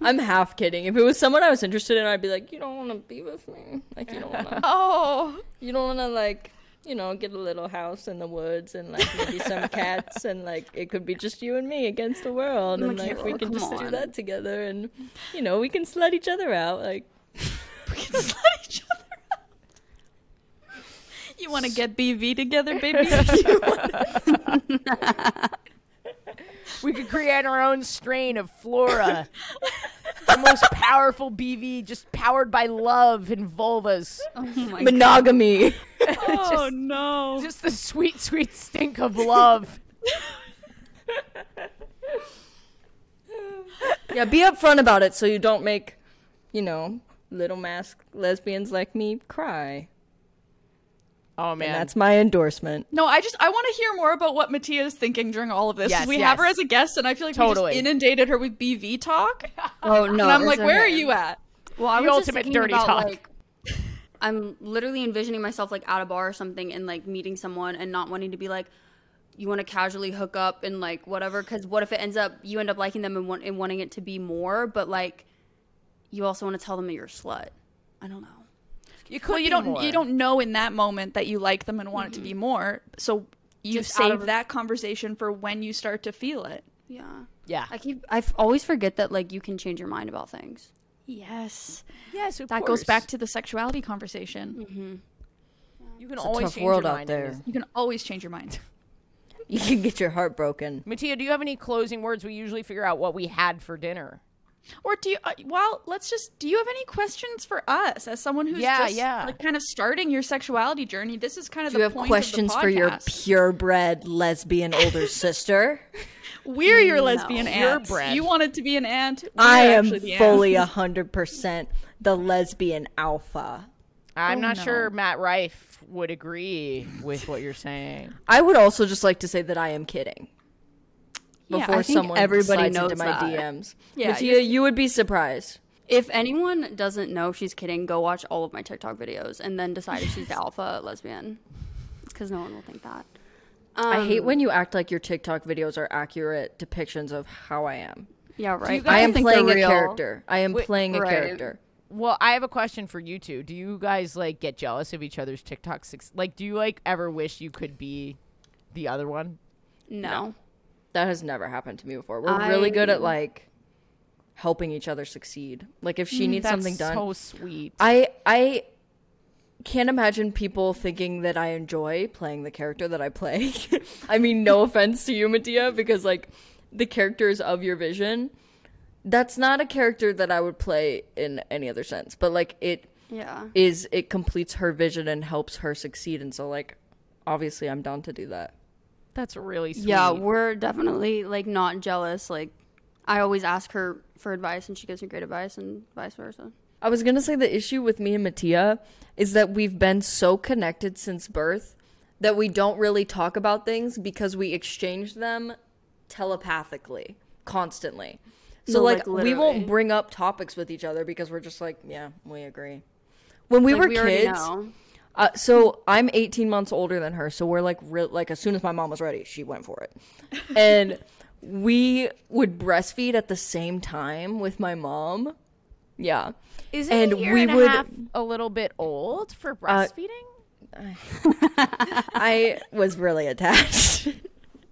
Speaker 4: I'm half kidding. If it was someone I was interested in, I'd be like, "You don't want to be with me. Like, you don't *laughs* want to.
Speaker 5: Oh,
Speaker 4: You don't want to like you know, get a little house in the woods and like maybe some cats and like it could be just you and me against the world and like we can
Speaker 2: come
Speaker 4: just do that together and you know we can slut each other out like *laughs* we can slut each other out.
Speaker 5: You want to get BV together, baby? *laughs* *laughs*
Speaker 3: We could create our own strain of flora. The most powerful BV, just powered by love and vulvas.
Speaker 2: Oh my
Speaker 4: monogamy. *laughs*
Speaker 5: oh no.
Speaker 3: Just the sweet, sweet stink of love.
Speaker 4: yeah, be upfront about it so you don't make, you know, little masc lesbians like me cry.
Speaker 3: Oh
Speaker 4: And
Speaker 3: man,
Speaker 4: that's my endorsement.
Speaker 5: No, I just I want to hear more about what Mattea is thinking during all of this.
Speaker 3: Yes,
Speaker 5: we have her as a guest, and I feel like
Speaker 3: Totally.
Speaker 5: we just inundated her with BV talk. *laughs*
Speaker 2: Oh no!
Speaker 5: and I'm like,
Speaker 2: it's
Speaker 5: where are you at?
Speaker 2: Well, I
Speaker 3: The
Speaker 2: was just
Speaker 3: ultimate
Speaker 2: thinking
Speaker 3: dirty
Speaker 2: about,
Speaker 3: talk.
Speaker 2: Like, I'm literally envisioning myself like at a bar or something and like meeting someone and not wanting to be like, you want to casually hook up and like whatever. Because what if it ends up you end up liking them and, want, and wanting it to be more, but like you also want to tell them that you're a slut. I don't know.
Speaker 3: You could
Speaker 5: Well, you
Speaker 3: be
Speaker 5: don't
Speaker 3: more.
Speaker 5: you don't know in that moment that you like them and want it to be more. So you
Speaker 2: Just
Speaker 5: save
Speaker 2: of-
Speaker 5: that conversation for when you start to feel it.
Speaker 2: Yeah.
Speaker 3: Yeah.
Speaker 2: I keep I f- always forget that like you can change your mind about things.
Speaker 5: Yes.
Speaker 3: Yes, of
Speaker 5: That
Speaker 3: course.
Speaker 5: goes back to the sexuality conversation. Mm-hmm.
Speaker 3: You can
Speaker 4: It's
Speaker 3: always
Speaker 4: tough
Speaker 3: change
Speaker 4: world
Speaker 3: your mind in
Speaker 4: there.
Speaker 5: You can always change your mind. *laughs*
Speaker 4: You can get your heart broken.
Speaker 3: Mattea, do you have any closing words? We usually figure out what we had for dinner.
Speaker 5: Or do you? Uh, well, let's just. Do you have any questions for us as someone who's
Speaker 3: Yeah,
Speaker 5: just
Speaker 3: yeah.
Speaker 5: like kind of starting your sexuality journey? This is kind of
Speaker 4: Do
Speaker 5: the
Speaker 4: you have
Speaker 5: point
Speaker 4: questions for your purebred lesbian older *laughs* sister?
Speaker 5: We're your lesbian aunt.
Speaker 3: Purebred.
Speaker 5: You wanted to be an aunt. We're
Speaker 4: I am
Speaker 5: the
Speaker 4: fully *laughs* a hundred percent the lesbian alpha.
Speaker 3: I'm
Speaker 5: Oh,
Speaker 3: not
Speaker 5: no.
Speaker 3: sure Matt Rife would agree with what you're saying.
Speaker 4: I would also just like to say that I am kidding.
Speaker 5: Yeah,
Speaker 4: Before
Speaker 2: I think
Speaker 4: someone
Speaker 2: everybody
Speaker 4: slides
Speaker 2: knows
Speaker 4: into my
Speaker 2: that.
Speaker 4: DMs.
Speaker 5: Yeah,
Speaker 4: Mattea, you would be surprised.
Speaker 2: If anyone doesn't know she's kidding, go watch all of my TikTok videos and then decide if she's the *laughs* alpha lesbian. Because no one will think that.
Speaker 4: I hate
Speaker 2: Um,
Speaker 4: when you act like your TikTok videos are accurate depictions of how I am.
Speaker 2: Yeah, right.
Speaker 4: I am playing a character. I am
Speaker 3: Wait,
Speaker 4: playing a
Speaker 2: right.
Speaker 4: character.
Speaker 3: Well, I have a question for you two. Do you guys like get jealous of each other's TikTok? Suc- like, do you like ever wish you could be the other one?
Speaker 2: No.
Speaker 4: That has never happened to me before. We're really good at like helping each other succeed. Like if she mm, needs
Speaker 3: That's
Speaker 4: something done,
Speaker 3: so sweet.
Speaker 4: I I can't imagine people thinking that I enjoy playing the character that I play. *laughs* I mean, no offense to you, Mattea, because like the characters of your vision, that's not a character that I would play in any other sense. But like it
Speaker 2: Yeah.
Speaker 4: is it completes her vision and helps her succeed and so like obviously I'm down to do that.
Speaker 3: That's really sweet.
Speaker 2: Yeah, we're definitely like not jealous. Like, I always ask her for advice and she gives me great advice and vice versa.
Speaker 4: I was gonna say the issue with me and Mattea is that we've been so connected since birth that we don't really talk about things because we exchange them telepathically constantly. So
Speaker 2: No,
Speaker 4: like,
Speaker 2: like,
Speaker 4: we won't bring up topics with each other because we're just like, yeah, we agree. When we
Speaker 2: Like,
Speaker 4: were
Speaker 2: we already
Speaker 4: kids,
Speaker 2: know.
Speaker 4: Uh, so I'm 18 months older than her, so we're like, real like as soon as my mom was ready, she went for it, *laughs* and we would breastfeed at the same time with my mom. Yeah,
Speaker 3: Isn't
Speaker 4: and
Speaker 3: a year
Speaker 4: we
Speaker 3: and
Speaker 4: would-
Speaker 3: a half a little bit old for breastfeeding?
Speaker 4: I was really attached.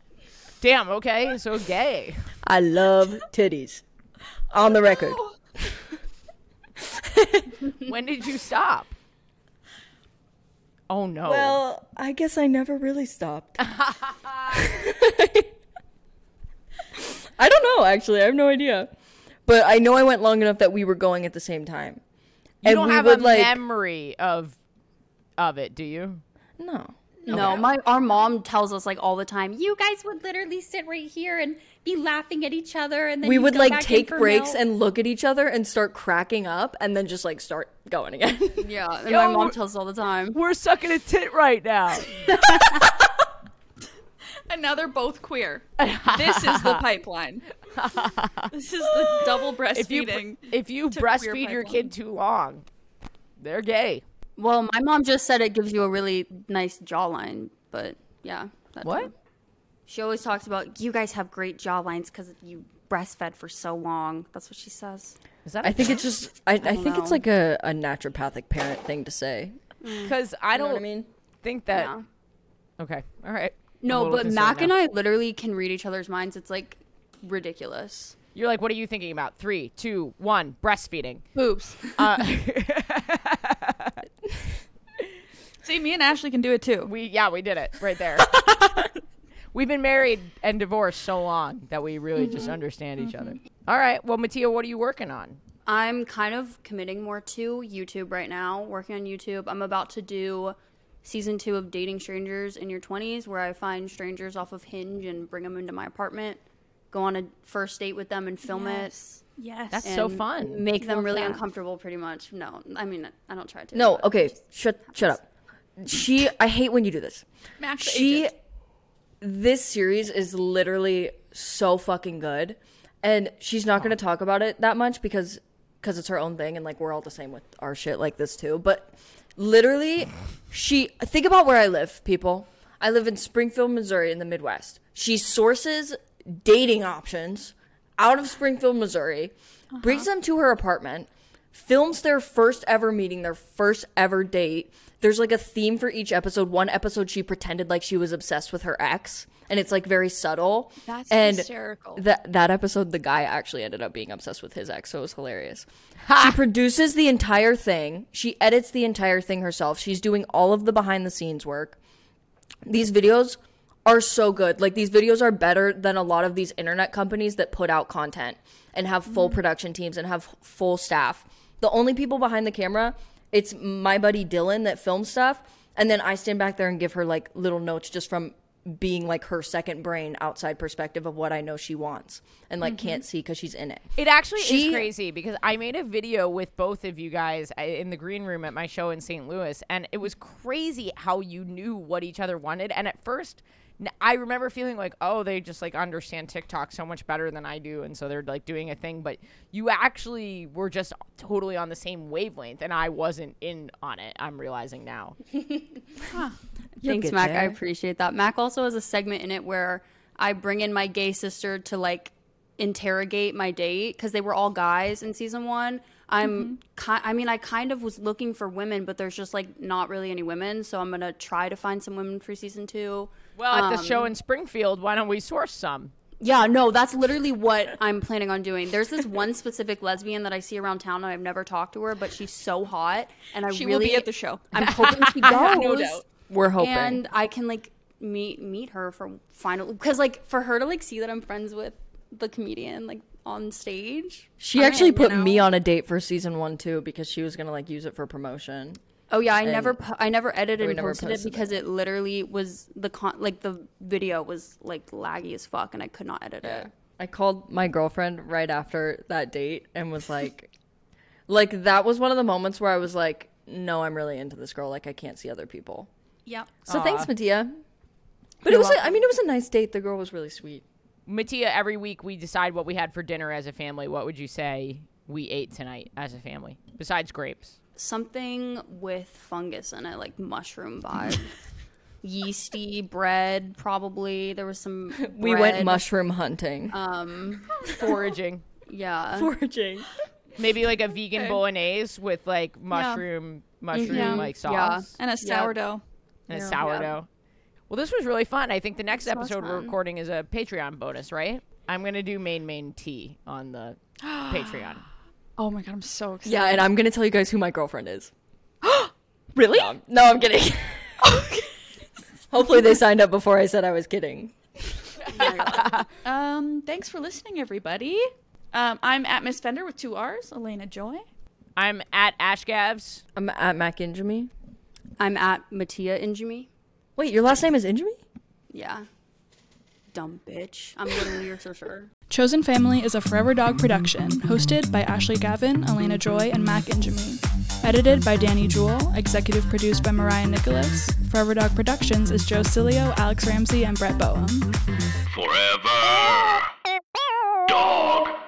Speaker 4: *laughs*
Speaker 3: Damn. Okay. So gay.
Speaker 4: I love titties. On the record. *laughs*
Speaker 3: when did you stop? Oh no.
Speaker 4: Well, I guess I never really stopped. *laughs* I don't know, actually. I have no idea. But I know I went long enough that we were going at the same time.
Speaker 3: you
Speaker 4: and
Speaker 3: don't
Speaker 4: we
Speaker 3: have
Speaker 4: would
Speaker 3: a
Speaker 4: like
Speaker 3: memory of of it, do you?
Speaker 4: No.
Speaker 2: No, my our mom tells us like all the time. You
Speaker 7: You guys would literally sit right here and be laughing at each other, and then
Speaker 4: we
Speaker 7: you'd
Speaker 4: like take breaks
Speaker 7: milk.
Speaker 4: and look at each other and start cracking up and then just like start going again. *laughs*
Speaker 2: yeah, and
Speaker 3: Yo,
Speaker 2: my mom tells us all the time.
Speaker 3: We're sucking a tit right now. *laughs* *laughs*
Speaker 5: And now they're both queer. this is the pipeline. this is the double
Speaker 3: if you
Speaker 5: breastfeeding.
Speaker 3: if you breastfeed your kid too long, they're gay.
Speaker 2: Well, my mom just said it gives you a really nice jawline, but yeah. that
Speaker 3: What?
Speaker 2: too. She always talks about you guys have great jawlines because you breastfed for so long. That's what she says.
Speaker 3: Is that?
Speaker 4: I think it's just I, I,
Speaker 2: don't
Speaker 4: think it's like a, a naturopathic parent thing to say.
Speaker 3: because I don't.
Speaker 4: what I mean?
Speaker 3: think that.
Speaker 2: Yeah.
Speaker 3: Okay. All right.
Speaker 2: No, but
Speaker 3: concerned
Speaker 2: Mak and. I literally can read each other's minds. It's like ridiculous.
Speaker 3: You're like, what are you thinking about? Three, two, one. Breastfeeding.
Speaker 5: Boobs.
Speaker 3: Uh, *laughs* *laughs*
Speaker 5: See, me and Ashley can do it too.
Speaker 3: we yeah, we did it right there. *laughs* We've been married and divorced so long that we really just
Speaker 2: Mm-hmm.
Speaker 3: understand each other. All right. Well, Mattea, what are you working on?
Speaker 2: I'm kind of committing more to YouTube right now, working on YouTube. I'm about to do season two of Dating Strangers in Your 20s, where I find strangers off of Hinge and bring them into my apartment, go on a first date with them and film
Speaker 5: Yes. Yes.
Speaker 3: That's so fun.
Speaker 2: Make them really
Speaker 5: that.
Speaker 2: uncomfortable, pretty much. No, I mean, I don't try to.
Speaker 4: No, okay, shut shut up. She I hate when you do this.
Speaker 5: Mak the
Speaker 4: She
Speaker 5: agent.
Speaker 4: This series is literally so fucking good. And she's not going to talk about it that much because cuz it's her own thing and like we're all the same with our shit like this too. But literally she think about where I live, people. I live in Springfield, Missouri in the Midwest. She sources dating options out of Springfield, Missouri, brings uh-huh. them to her apartment, films their first ever meeting, their first ever date. There's like a theme for each episode. One episode she pretended like she was obsessed with her ex, and it's like very subtle.
Speaker 5: That's
Speaker 4: and
Speaker 5: hysterical.
Speaker 4: That that episode, the guy actually ended up being obsessed with his ex, so it was hilarious. She produces the entire thing. She edits the entire thing herself. She's doing all of the behind the scenes work. These videos are so good. Like these videos are better than a lot of these internet companies that put out content and have full mm. production teams and have full staff. The only people behind the camera, it's my buddy Dylan that films stuff, and then I stand back there and give her like little notes just from being like her second brain outside perspective of what I know she wants and like can't see cuz she's in it.
Speaker 3: It actually
Speaker 4: She-
Speaker 3: is crazy because I made a video with both of you guys uh, in the green room at my show in St. Louis, and it was crazy how you knew what each other wanted. And at first, I remember feeling like, oh, they just like understand TikTok so much better than I do, and so they're like doing a thing. But you actually were just totally on the same wavelength, and I wasn't in on it. I'm realizing now. *laughs*
Speaker 4: You'll
Speaker 2: Thanks,
Speaker 4: get
Speaker 2: Mak. I appreciate that. Mac also has a segment in it where I bring in my gay sister to like interrogate my date because they were all guys in season one. I'm, ki- I mean, I kind of was looking for women, but there's just like not really any women. So I'm gonna try to find some women for season two.
Speaker 3: Well, at the
Speaker 2: Um,
Speaker 3: show in Springfield, why don't we source some?
Speaker 2: Yeah, no, that's literally what I'm planning on doing. There's this one specific lesbian that I see around town, and I've never talked to her, but she's so hot, and I
Speaker 5: She
Speaker 2: really
Speaker 5: will be at the show.
Speaker 2: I'm hoping she *laughs* goes.
Speaker 5: No doubt.
Speaker 4: We're hoping.
Speaker 2: and I can like meet meet her for final because like for her to like see that I'm friends with the comedian like on stage.
Speaker 4: She
Speaker 2: I'm
Speaker 4: actually
Speaker 2: you
Speaker 4: put
Speaker 2: know?
Speaker 4: me on a date for season 1 too because she was going to like use it for promotion.
Speaker 2: Oh yeah, I
Speaker 4: and-
Speaker 2: never po- I never edited
Speaker 4: we
Speaker 2: and
Speaker 4: never
Speaker 2: posted,
Speaker 4: posted
Speaker 2: it because it. literally was the con like the video was like laggy as fuck and I could not edit it.
Speaker 4: I called my girlfriend right after that date and was like, *laughs* like that was one of the moments where I was like, no, I'm really into this girl. Like I can't see other people.
Speaker 5: Yeah.
Speaker 4: So thanks, Mattea. But it was, a, I mean, it was a nice date. The girl was really sweet.
Speaker 3: Mattea, every week we decide what we had for dinner as a family. What would you say we ate tonight as a family, besides grapes?
Speaker 2: Something with fungus in it, like mushroom *laughs* vibe. Yeasty bread, probably. There was some. *laughs*
Speaker 4: We went mushroom hunting.
Speaker 2: Um, *laughs*
Speaker 3: Foraging.
Speaker 2: yeah.
Speaker 4: Foraging.
Speaker 3: Maybe like a vegan bolognese with like mushroom, mushroom
Speaker 5: Yeah.
Speaker 3: like sauce
Speaker 2: Yeah.
Speaker 5: And a
Speaker 2: Yeah.
Speaker 5: sourdough.
Speaker 3: and a
Speaker 2: Yeah.
Speaker 3: sourdough. Well, this was really fun. I think the next
Speaker 2: This was
Speaker 3: episode we're recording is a Patreon bonus, right? I'm gonna do main main tea on the *gasps* Patreon.
Speaker 5: Oh my god, I'm so excited.
Speaker 4: Yeah, and I'm gonna tell you guys who my girlfriend is. *gasps* really? No, I'm- no, I'm kidding. *laughs* *laughs* Hopefully they signed up before I said I was kidding. *laughs*
Speaker 5: Um, thanks for listening, everybody. Um, I'm at Miss Fender with two R's, Alayna Joy.
Speaker 3: I'm at Ash Ashgavs.
Speaker 4: I'm at Mak Ingemi.
Speaker 2: I'm at Mattea Ingemi.
Speaker 4: Wait, your last name is Injemy?
Speaker 2: Yeah dumb bitch. I'm getting yours for sure.
Speaker 5: Chosen Family is a Forever Dog production, hosted by Ashley Gavin, Alayna Joy, and Mak Ingemi. Edited by Danny Jewell, executive produced by Mariah Nicholas. Forever Dog Productions is Joe Cilio, Alex Ramsey, and Brett Boehm.
Speaker 1: Forever Dog.